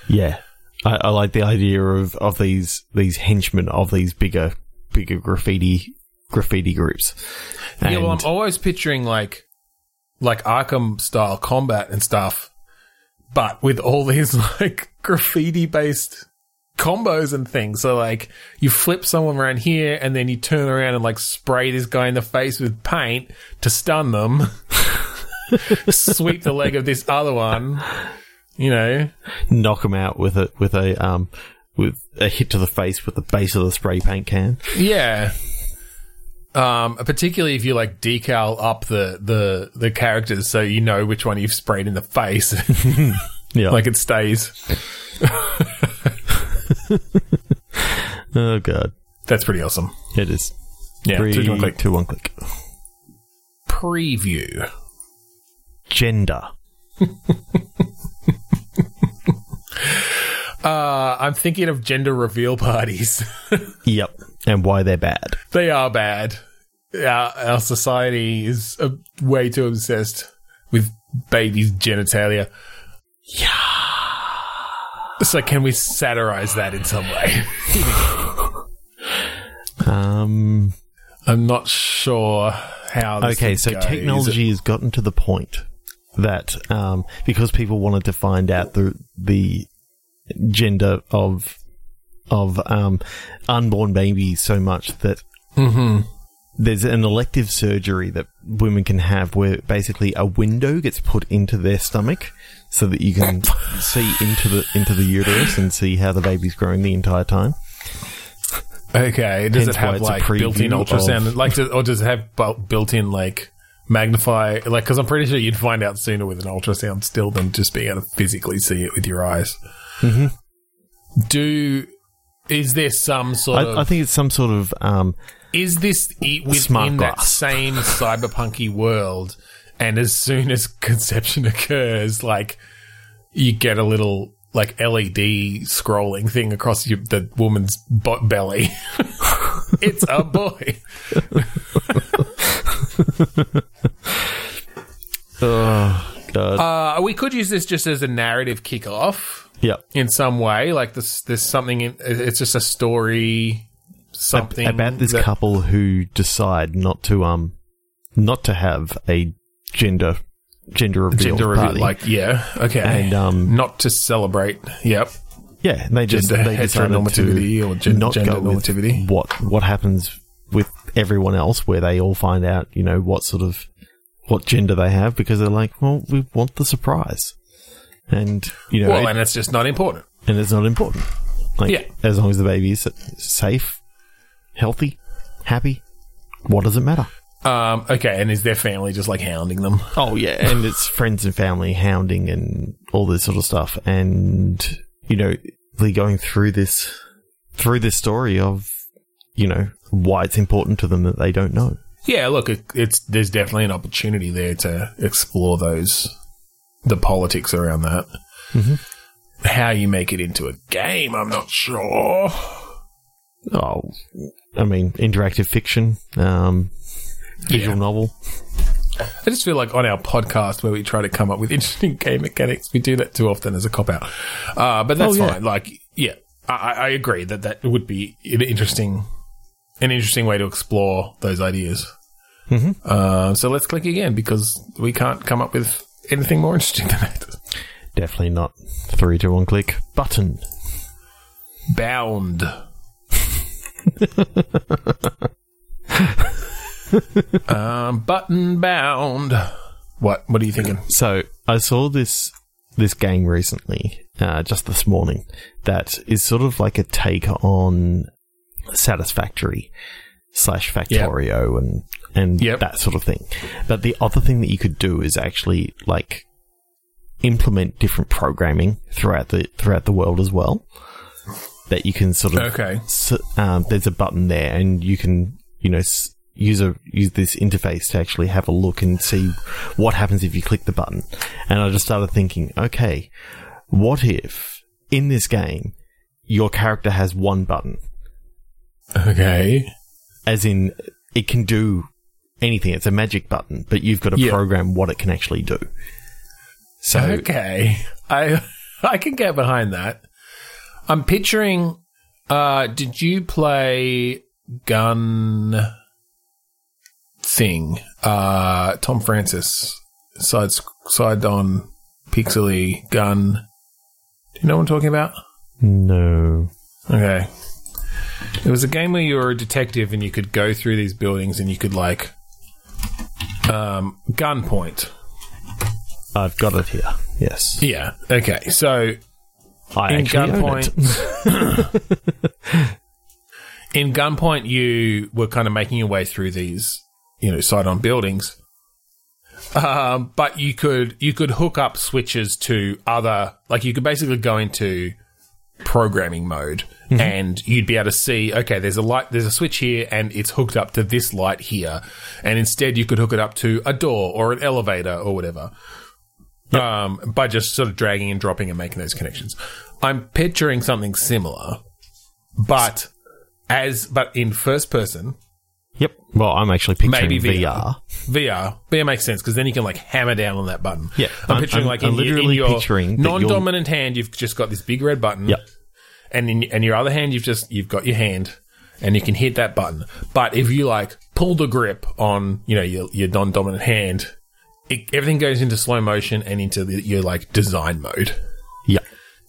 Yeah, I, I like the idea of, of these these henchmen of these bigger bigger graffiti graffiti groups. yeah, well, I'm always picturing like like Arkham style combat and stuff, but with all [LAUGHS] these like graffiti based combos and things. So like you flip someone around here and then you turn around and like spray this guy in the face with paint to stun them. [LAUGHS] Sweep the leg of this other one. You know, knock them out with a with a um with a hit to the face with the base of the spray paint can. Yeah. Um, particularly if you like decal up the, the, the characters so you know which one you've sprayed in the face. [LAUGHS] Yeah, like it stays. oh god, That's pretty awesome. it is. Yeah. Three, two one click. two, one click. Preview. Gender. [LAUGHS] Uh, I'm thinking of gender reveal [LAUGHS] parties. Yep, and why they're bad. they are bad. Our, our society is uh, way too obsessed with babies' genitalia. Yeah. So can we satirize that in some way? [LAUGHS] Um. I'm not sure how. This Okay, so goes. technology has gotten to the point that um, because people wanted to find out the the gender of of um, unborn babies so much that there's an elective surgery that women can have where basically a window gets put into their stomach so that you can [LAUGHS] see into the into the uterus and see how the baby's growing the entire time. Okay, does Hence it have like built-in ultrasound? of- like, or does it have built-in like magnify? Like, because I'm pretty sure you'd find out sooner with an ultrasound still than just being able to physically see it with your eyes. Mm-hmm. Do is there some sort of I, I think it's some sort of um, is this i- within that same cyberpunky world? And as soon as [LAUGHS] conception occurs, like you get a little like LED scrolling thing across your, the woman's bo- belly. [LAUGHS] it's a boy. [LAUGHS] oh god, Uh, we could use this just as a narrative kickoff yep. in some way. Like this, there's something. In, it's just a story. Something about this that- couple who decide not to um not to have a gender gender reveal gender reveal. party. Like, yeah, okay, and um not to celebrate. Yep. yeah, they just Gender they decided heteronormativity to or gen- not gender go with what what happens with everyone else, where they all find out, you know, what sort of what gender they have, because they're like, well, we want the surprise, and you know, Well, it- and it's just not important. and it's not important. Like, Yeah. as long as the baby is safe, healthy, happy, what does it matter? Um, okay, and is their family just like hounding them? [LAUGHS] Oh yeah, and it's friends and family hounding and all this sort of stuff, and you know, they're going through this through this story of you know why it's important to them that they don't know. Yeah, look, it, it's there's definitely an opportunity there to explore those the politics around that. How you make it into a game, I'm not sure. Oh, I mean, interactive fiction, um, visual Yeah. novel. I just feel like on our podcast where we try to come up with interesting game mechanics, we do that too often as a cop out. Uh, but that's Oh, yeah. fine. Like, yeah, I, I I agree that that would be an interesting, an interesting way to explore those ideas. Mm-hmm. Uh, so let's click again because we can't come up with anything more interesting than that. Definitely not three to one click button. Bound. [LAUGHS] um, button bound. What? What are you thinking? So I saw this this game recently, uh, just this morning, that is sort of like a take on Satisfactory slash Factorio and and Yep. that sort of thing. But the other thing that you could do is actually like implement different programming throughout the throughout the world as well. That you can sort of Okay. um, there's a button there, and you can you know use a use this interface to actually have a look and see what happens if you click the button. And I just started thinking, okay, what if in this game your character has one button, Okay. as in it can do anything. It's a magic button, but you've got to Yeah. program what it can actually do. So Okay. I [LAUGHS] I can get behind that. I'm picturing uh did you play Gun Thing? Uh Tom Francis side side on pixely gun. Do you know what I'm talking about? no, Okay. It was a game where you were a detective and you could go through these buildings and you could like um gunpoint. I've got it here. Yes, Yeah. Okay. So I in gunpoint [LAUGHS] in gunpoint you were kind of making your way through these you know side on buildings um, but you could you could hook up switches to other like you could basically go into programming mode and you'd be able to see okay there's a light there's a switch here and it's hooked up to this light here and instead you could hook it up to a door or an elevator or whatever um, by just sort of dragging and dropping and making those connections. I'm picturing something similar, but as but in first person, Yep. Well, I'm actually picturing maybe VR. VR. VR, VR makes sense because then you can like hammer down on that button. Yeah, I'm, I'm- picturing I'm- like I'm in, your- in literally your picturing non-dominant hand, you've just got this big red button. Yep. And in and your other hand, you've just you've got your hand, and you can hit that button. But if you like pull the grip on you know your your non-dominant hand, it, everything goes into slow motion and into the, your like design mode. Yep.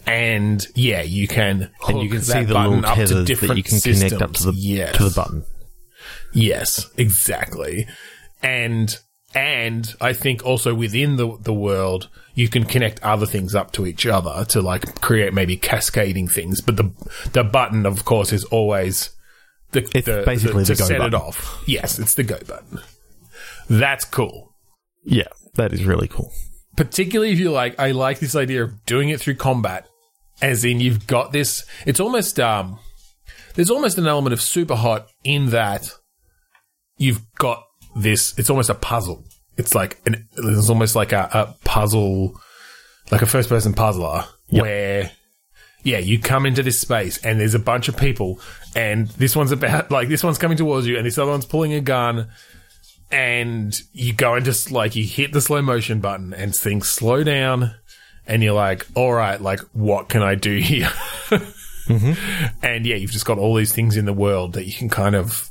and yeah, you can And you can see the button little up to different that you can connect up to the yes. to the button. Yes, exactly. And and I think also within the the world you can connect other things up to each other to like create maybe cascading things. But the the button, of course, is always the It's the, basically to the go set button. it off. Yes, it's the go button. That's cool. Yeah, that is really cool. particularly if you like i like this idea of doing it through combat as in you've got this it's almost um there's almost an element of Superhot in that you've got this it's almost a puzzle it's like an it's almost like a, a puzzle like a first person puzzler where yeah you come into this space and there's a bunch of people and this one's about [LAUGHS] like this one's coming towards you and this other one's pulling a gun and you go and just like you hit the slow motion button and things slow down and you're like all right like what can i do [LAUGHS] here? Mm-hmm. And yeah you've just got all these things in the world that you can kind of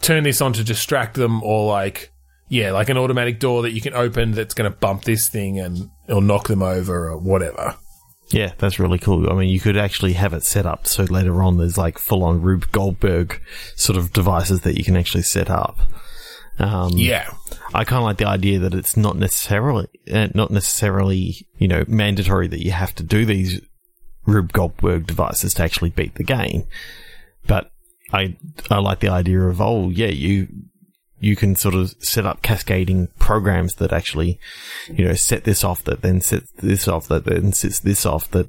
turn this on to distract them or like yeah like an automatic door that you can open that's going to bump this thing and it'll knock them over or whatever Yeah, that's really cool. I mean, you could actually have it set up so later on there's like full on Rube Goldberg sort of devices that you can actually set up. Um, yeah I kind of like the idea that it's not necessarily uh, not necessarily you know mandatory that you have to do these Rube Goldberg devices to actually beat the game, but I I like the idea of oh yeah you you can sort of set up cascading programs that actually, you know, set this off, that then sets this off, that then sets this off, that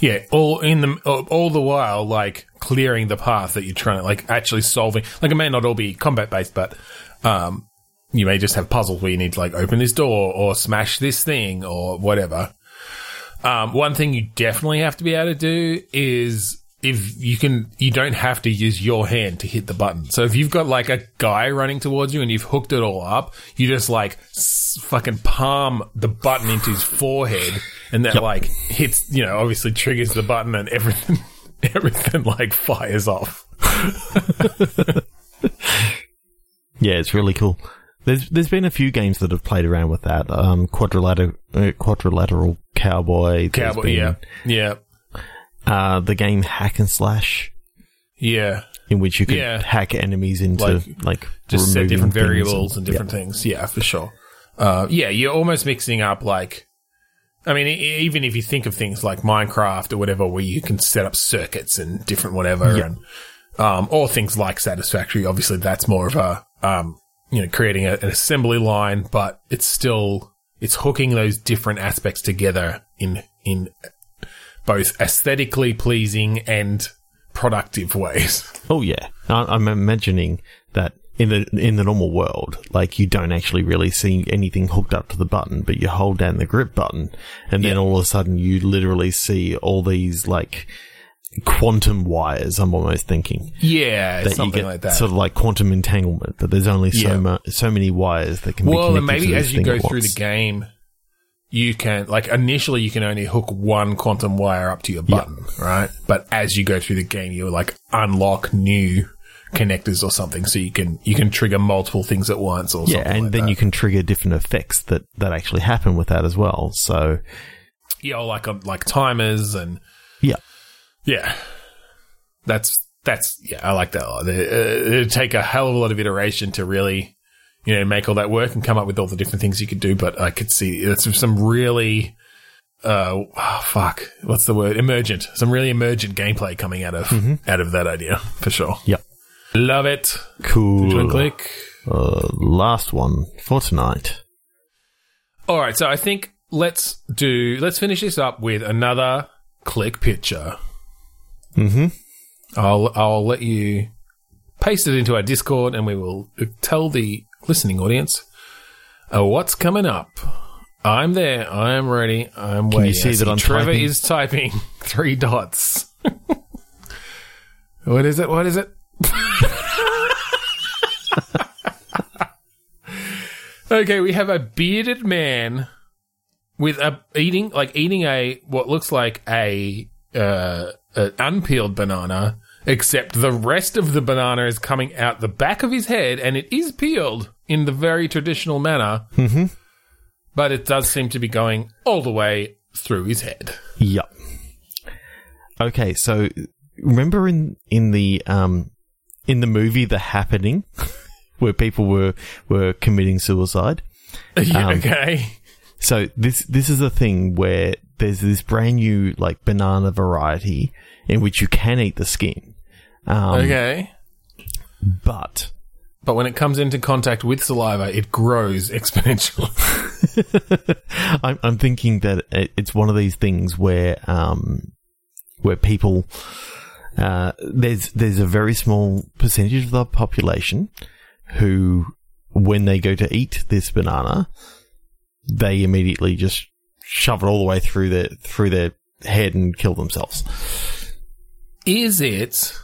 Yeah, all in the all the while, like clearing the path that you're trying to, like actually solving. Like it may not all be combat based, but um, you may just have puzzles where you need to like open this door or smash this thing or whatever. Um, one thing you definitely have to be able to do is if you can, you don't have to use your hand to hit the button. So if you've got like a guy running towards you and you've hooked it all up, you just like s- fucking palm the button into his forehead and that like hits, you know, obviously triggers the button and everything, [LAUGHS] everything like fires off. [LAUGHS] Yeah, it's really cool. There's there's been a few games that have played around with that. Um, quadrilateral uh, quadrilateral cowboy. Cowboy, been, yeah. Yeah. Uh, the game hack and slash, Yeah. in which you could Yeah. hack enemies into Like, like, just set different variables and, different things. Yeah, for sure. Uh, yeah, you're almost mixing up like, I mean, even if you think of things like Minecraft or whatever, where you can set up circuits and different whatever, and um, or things like Satisfactory. Obviously, that's more of a um, you know, creating a, an assembly line, but it's still it's hooking those different aspects together in in both aesthetically pleasing and productive ways. [LAUGHS] Oh yeah, I'm imagining that in the in the normal world, like you don't actually really see anything hooked up to the button, but you hold down the grip button, and then Yeah. all of a sudden you literally see all these like quantum wires. I'm almost thinking Yeah, that something like that. sort of like quantum entanglement, but there's only so Yeah. mu- so many wires that can be Well, connected and maybe as you go through the game, you can like initially you can only hook one quantum wire up to your button, right? But as you go through the game, you like unlock new connectors or something, so you can you can trigger multiple things at once or Yeah, something. and like then that. you can trigger different effects that, that actually happen with that as well. So, yeah, like on like timers and yeah. yeah, that's that's yeah, I like that. a lot. It, uh, it'd take a hell of a lot of iteration to really you know make all that work and come up with all the different things you could do. But I could see it's some really uh oh, fuck what's the word emergent some really emergent gameplay coming out of out of that idea [LAUGHS] for sure Yep. love it Cool. Click Uh, last one for tonight. all right so i think let's do let's finish this up with another click picture Mm-hmm. i'll i'll let you paste it into our discord and we will tell the listening audience. Uh, what's coming up? I'm there. I'm ready. I'm waiting. you waiting. see that I'm trevor typing? is typing. [LAUGHS] Three dots. [LAUGHS] What is it? What is it? [LAUGHS] Okay we have a bearded man with a eating like eating a what looks like a uh an unpeeled banana except the rest of the banana is coming out the back of his head and it is peeled in the very traditional manner Mm-hmm. but it does seem to be going all the way through his head Yep. Okay, so remember in in the um in the movie The Happening, [LAUGHS] where people were were committing suicide. Yeah, Um, okay So this this is a thing where there's this brand new like banana variety in which you can eat the skin. Um, okay But but when it comes into contact with saliva it grows [LAUGHS] exponentially. [LAUGHS] I'm, I'm thinking that it's one of these things where um, where people uh, there's there's a very small percentage of the population who, when they go to eat this banana, they immediately just shove it all the way through their through their head and kill themselves. is it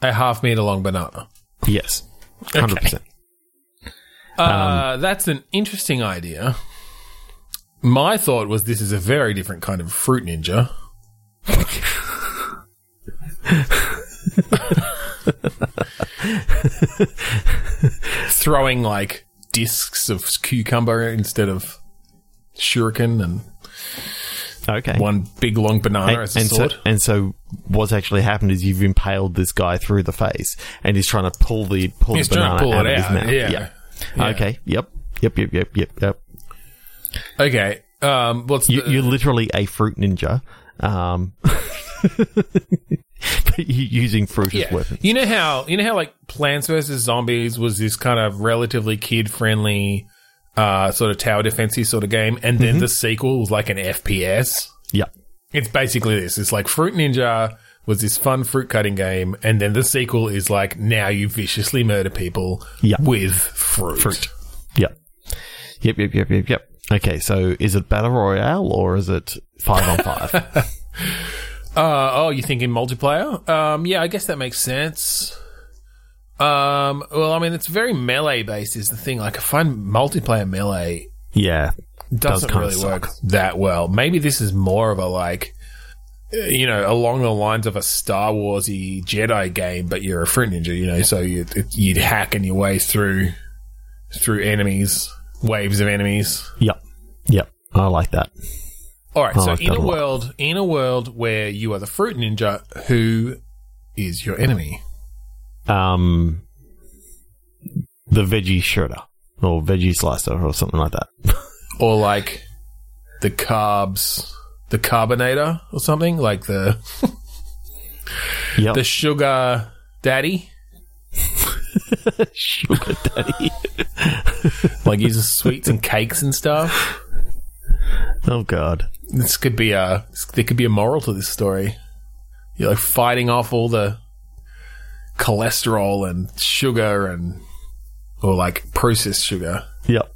a half meter long banana? Yes, hundred percent. Uh, that's an interesting idea. My thought was this is a very different kind of fruit ninja. Throwing like discs of cucumber instead of shuriken and Okay. one big long banana and, as a and so, sword. and so what's actually happened is you've impaled this guy through the face, and he's trying to pull the pull He's the banana pull out of his out. mouth. Yeah. Yeah. Okay. Yep. Yep. Yep. Yep. Yep. Yep. Okay. Um, what's You, the, you're literally a fruit ninja. Um, [LAUGHS] using fruit as Yeah. weapons. You know how you know how like Plants vs Zombies was this kind of relatively kid friendly uh sort of tower defensey sort of game, and then the sequel was like an FPS. Yeah. It's basically this. It's like Fruit Ninja was this fun fruit cutting game, and then the sequel is like now you viciously murder people Yeah. with fruit. Fruit. Yep. Yep, yep, yep, yep, yep. Okay, so is it Battle Royale or is it five on five? [LAUGHS] Uh, oh, you thinking multiplayer? Um, yeah, I guess that makes sense. Um, well, I mean, it's very melee based is the thing. Like, I find multiplayer melee yeah. doesn't kinda really work that well. Maybe this is more of a like, uh, you know, along the lines of a Star Warsy Jedi game, but you're a fruit ninja, you know, so you you'd hack in your way through through enemies, waves of enemies. Yep. Yep. I like that. All right, I so like in a lot. world in a world where you are the fruit ninja, who is your enemy? Um, the veggie shredder or veggie slicer or something like that. [LAUGHS] Or like the carbs, the carbonator or something like the Yep. the sugar daddy. [LAUGHS] Sugar daddy. [LAUGHS] like uses sweets and cakes and stuff. oh god. This could be a there could be a moral to this story. You're like fighting off all the cholesterol and sugar and or like processed sugar. Yep.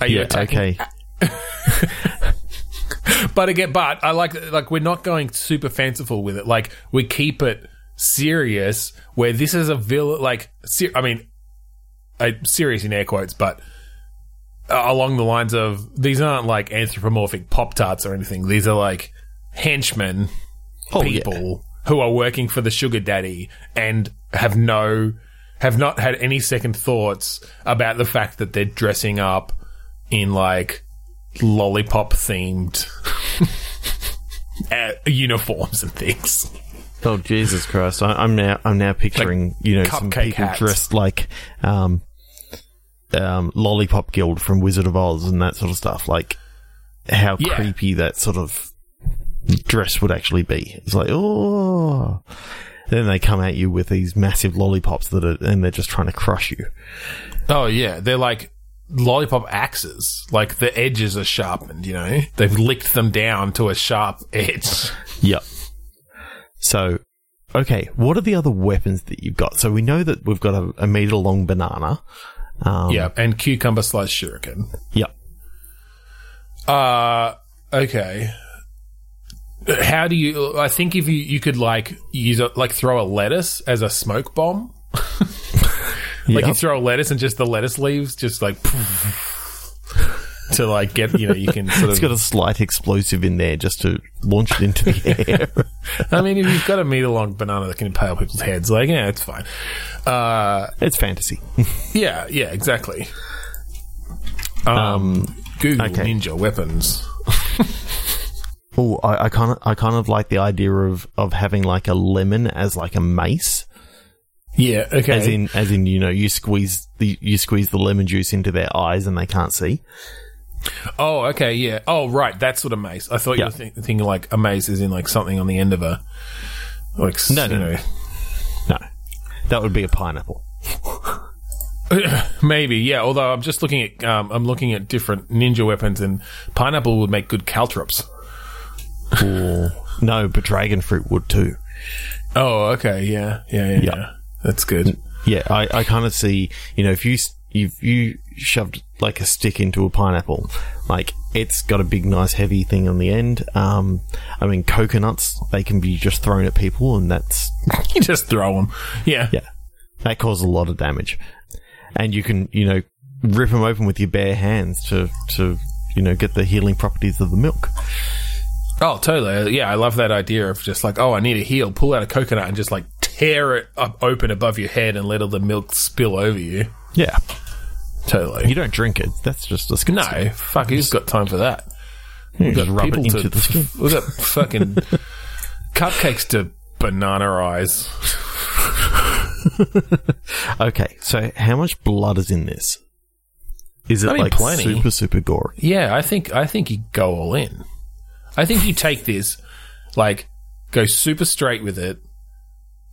Are you Yeah. attacking? Okay. [LAUGHS] But again, but I like like we're not going super fanciful with it. Like we keep it serious. Where this is a villain, like ser- I mean, serious in air quotes, but uh, along the lines of these aren't like anthropomorphic pop tarts or anything. These are like henchmen, Oh, people who are working for the sugar daddy and have no have not had any second thoughts about the fact that they're dressing up in like lollipop themed [LAUGHS] uh, uniforms and things. Oh Jesus Christ! I, I'm now I'm now picturing you know some people hats. dressed like um, um, Lollipop Guild from Wizard of Oz and that sort of stuff. Like how Yeah. creepy that sort of dress would actually be. It's like oh. Then they come at you with these massive lollipops that are, and they're just trying to crush you. Oh yeah, they're like lollipop axes. Like the edges are sharpened. You know, they've licked them down to a sharp edge. [LAUGHS] Yep. So, okay, what are the other weapons that you've got? So we know that we've got a, a meter long banana. Um, yeah, and cucumber sliced shuriken. Yep. Uh okay. How do you? I think if you you could like use a, like throw a lettuce as a smoke bomb. [LAUGHS] Like Yep. you throw a lettuce and just the lettuce leaves just like [LAUGHS] to like get you know you can sort It's of. got a slight explosive in there just to launch it into the [LAUGHS] air. I mean, if you've got a meter long banana that can impale people's heads, like yeah, it's fine. Uh, it's fantasy. yeah, yeah, exactly. Um, Google okay. ninja weapons. Oh, I, I kind of, I kind of like the idea of of having like a lemon as like a mace, Yeah, okay. as in, as in, you know, you squeeze the you squeeze the lemon juice into their eyes and they can't see. Oh, okay, yeah. Oh, right, that sort of mace. I thought you Yeah. were think- thinking like a mace is in like something on the end of a like No, you no, know. No, that would be a pineapple. [LAUGHS] maybe yeah. Although I'm just looking at um, I'm looking at different ninja weapons, and pineapple would make good caltrops. Or no, but dragon fruit would too. Oh, okay, yeah, yeah, yeah, Yeah. yeah. That's good. Yeah, I, I kind of see, you know, if you if you shoved like a stick into a pineapple, like it's got a big, nice, heavy thing on the end. Um, I mean, coconuts they can be just thrown at people, and that's [LAUGHS] You just throw them. Yeah. yeah, that causes a lot of damage. And you can, you know, rip them open with your bare hands to to you know get the healing properties of the milk. Oh, totally. Uh, yeah, I love that idea of just like, oh, I need a heal. Pull out a coconut and just like tear it up open above your head and let all the milk spill over you. Yeah, Totally. you don't drink it. That's just disgusting. No, fuck, who's got time for that? just rub it into to- the skin. [LAUGHS] We've got fucking cupcakes to banana eyes. [LAUGHS] Okay, so how much blood is in this? Is it I mean, like plenty. super super gory? Yeah, I think I think you go all in. I think you take this, like, go super straight with it,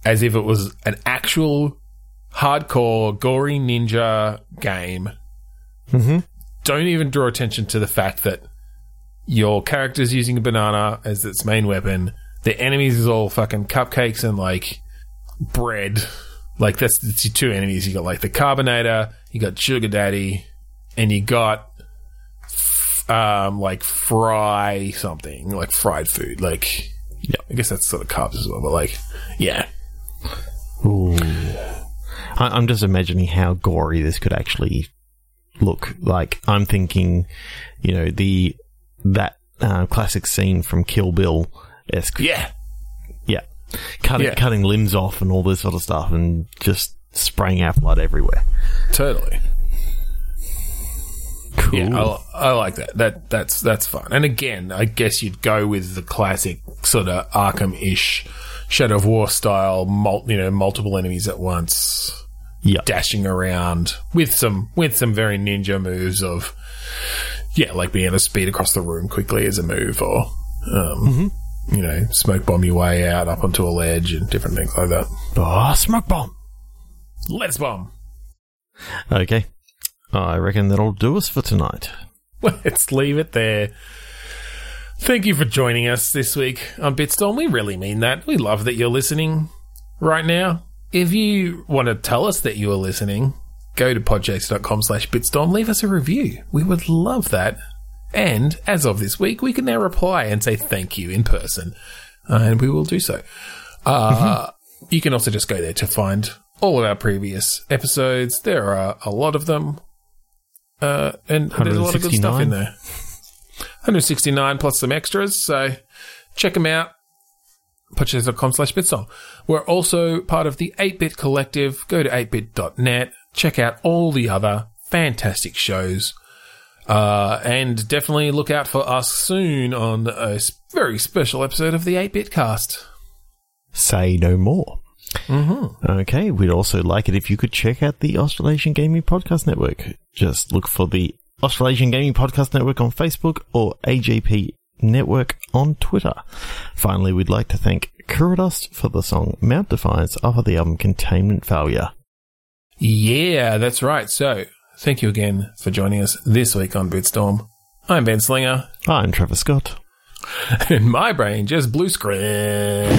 as if it was an actual hardcore gory ninja game. Mhm. Don't even draw attention to the fact that your character's using a banana as its main weapon. The enemies is all fucking cupcakes and like bread. Like that's, that's your two enemies. You got like the Carbonator, you got Sugar Daddy, and you got um like fry something like fried food. Like Yeah. I guess that's sort of carbs as well. But like yeah, Ooh. I, I'm just imagining how gory this could actually look. Like I'm thinking, you know, the that uh, classic scene from Kill Bill esque. yeah, Yeah. Cutting Yeah. cutting limbs off and all this sort of stuff and just spraying out blood everywhere. totally. Cool. Yeah, I, I like that. That that's that's fun. And again, I guess you'd go with the classic sort of Arkham-ish Shadow of War style, mul- you know, multiple enemies at once, yeah. dashing around with some with some very ninja moves of yeah, like being able to speed across the room quickly as a move, or um, you know, smoke bomb your way out up onto a ledge and different things like that. Oh, smoke bomb. Let's bomb. Okay. I reckon that'll do us for tonight. [LAUGHS] Let's leave it there. Thank you for joining us this week on Bitstorm. We really mean that. We love that you're listening right now. If you want to tell us that you are listening, go to podchaser.com slash bitstorm. Leave us a review. We would love that. And as of this week, we can now reply and say thank you in person. Uh, and we will do so. Uh, You can also just go there to find all of our previous episodes. There are a lot of them. Uh, and there's a lot of good stuff in there. 169 plus some extras. So check them out. Podchaser.com slash bitstorm. We're also part of the 8-Bit Collective. Go to 8bit.net. Check out all the other fantastic shows. Uh, and definitely look out for us soon on a very special episode of the 8-Bit Cast. Say no more. Mm-hmm. Okay, we'd also like it if you could check out the Australasian Gaming Podcast Network. Just look for the Australasian Gaming Podcast Network on Facebook or AGP Network on Twitter. Finally, we'd like to thank Kurodust for the song Mount Defiance off of the album Containment Failure. Yeah, that's right. So thank you again for joining us this week on Bitstorm. I'm Ben Slinger. I'm Trevor Scott. [LAUGHS] And my brain just blue screen.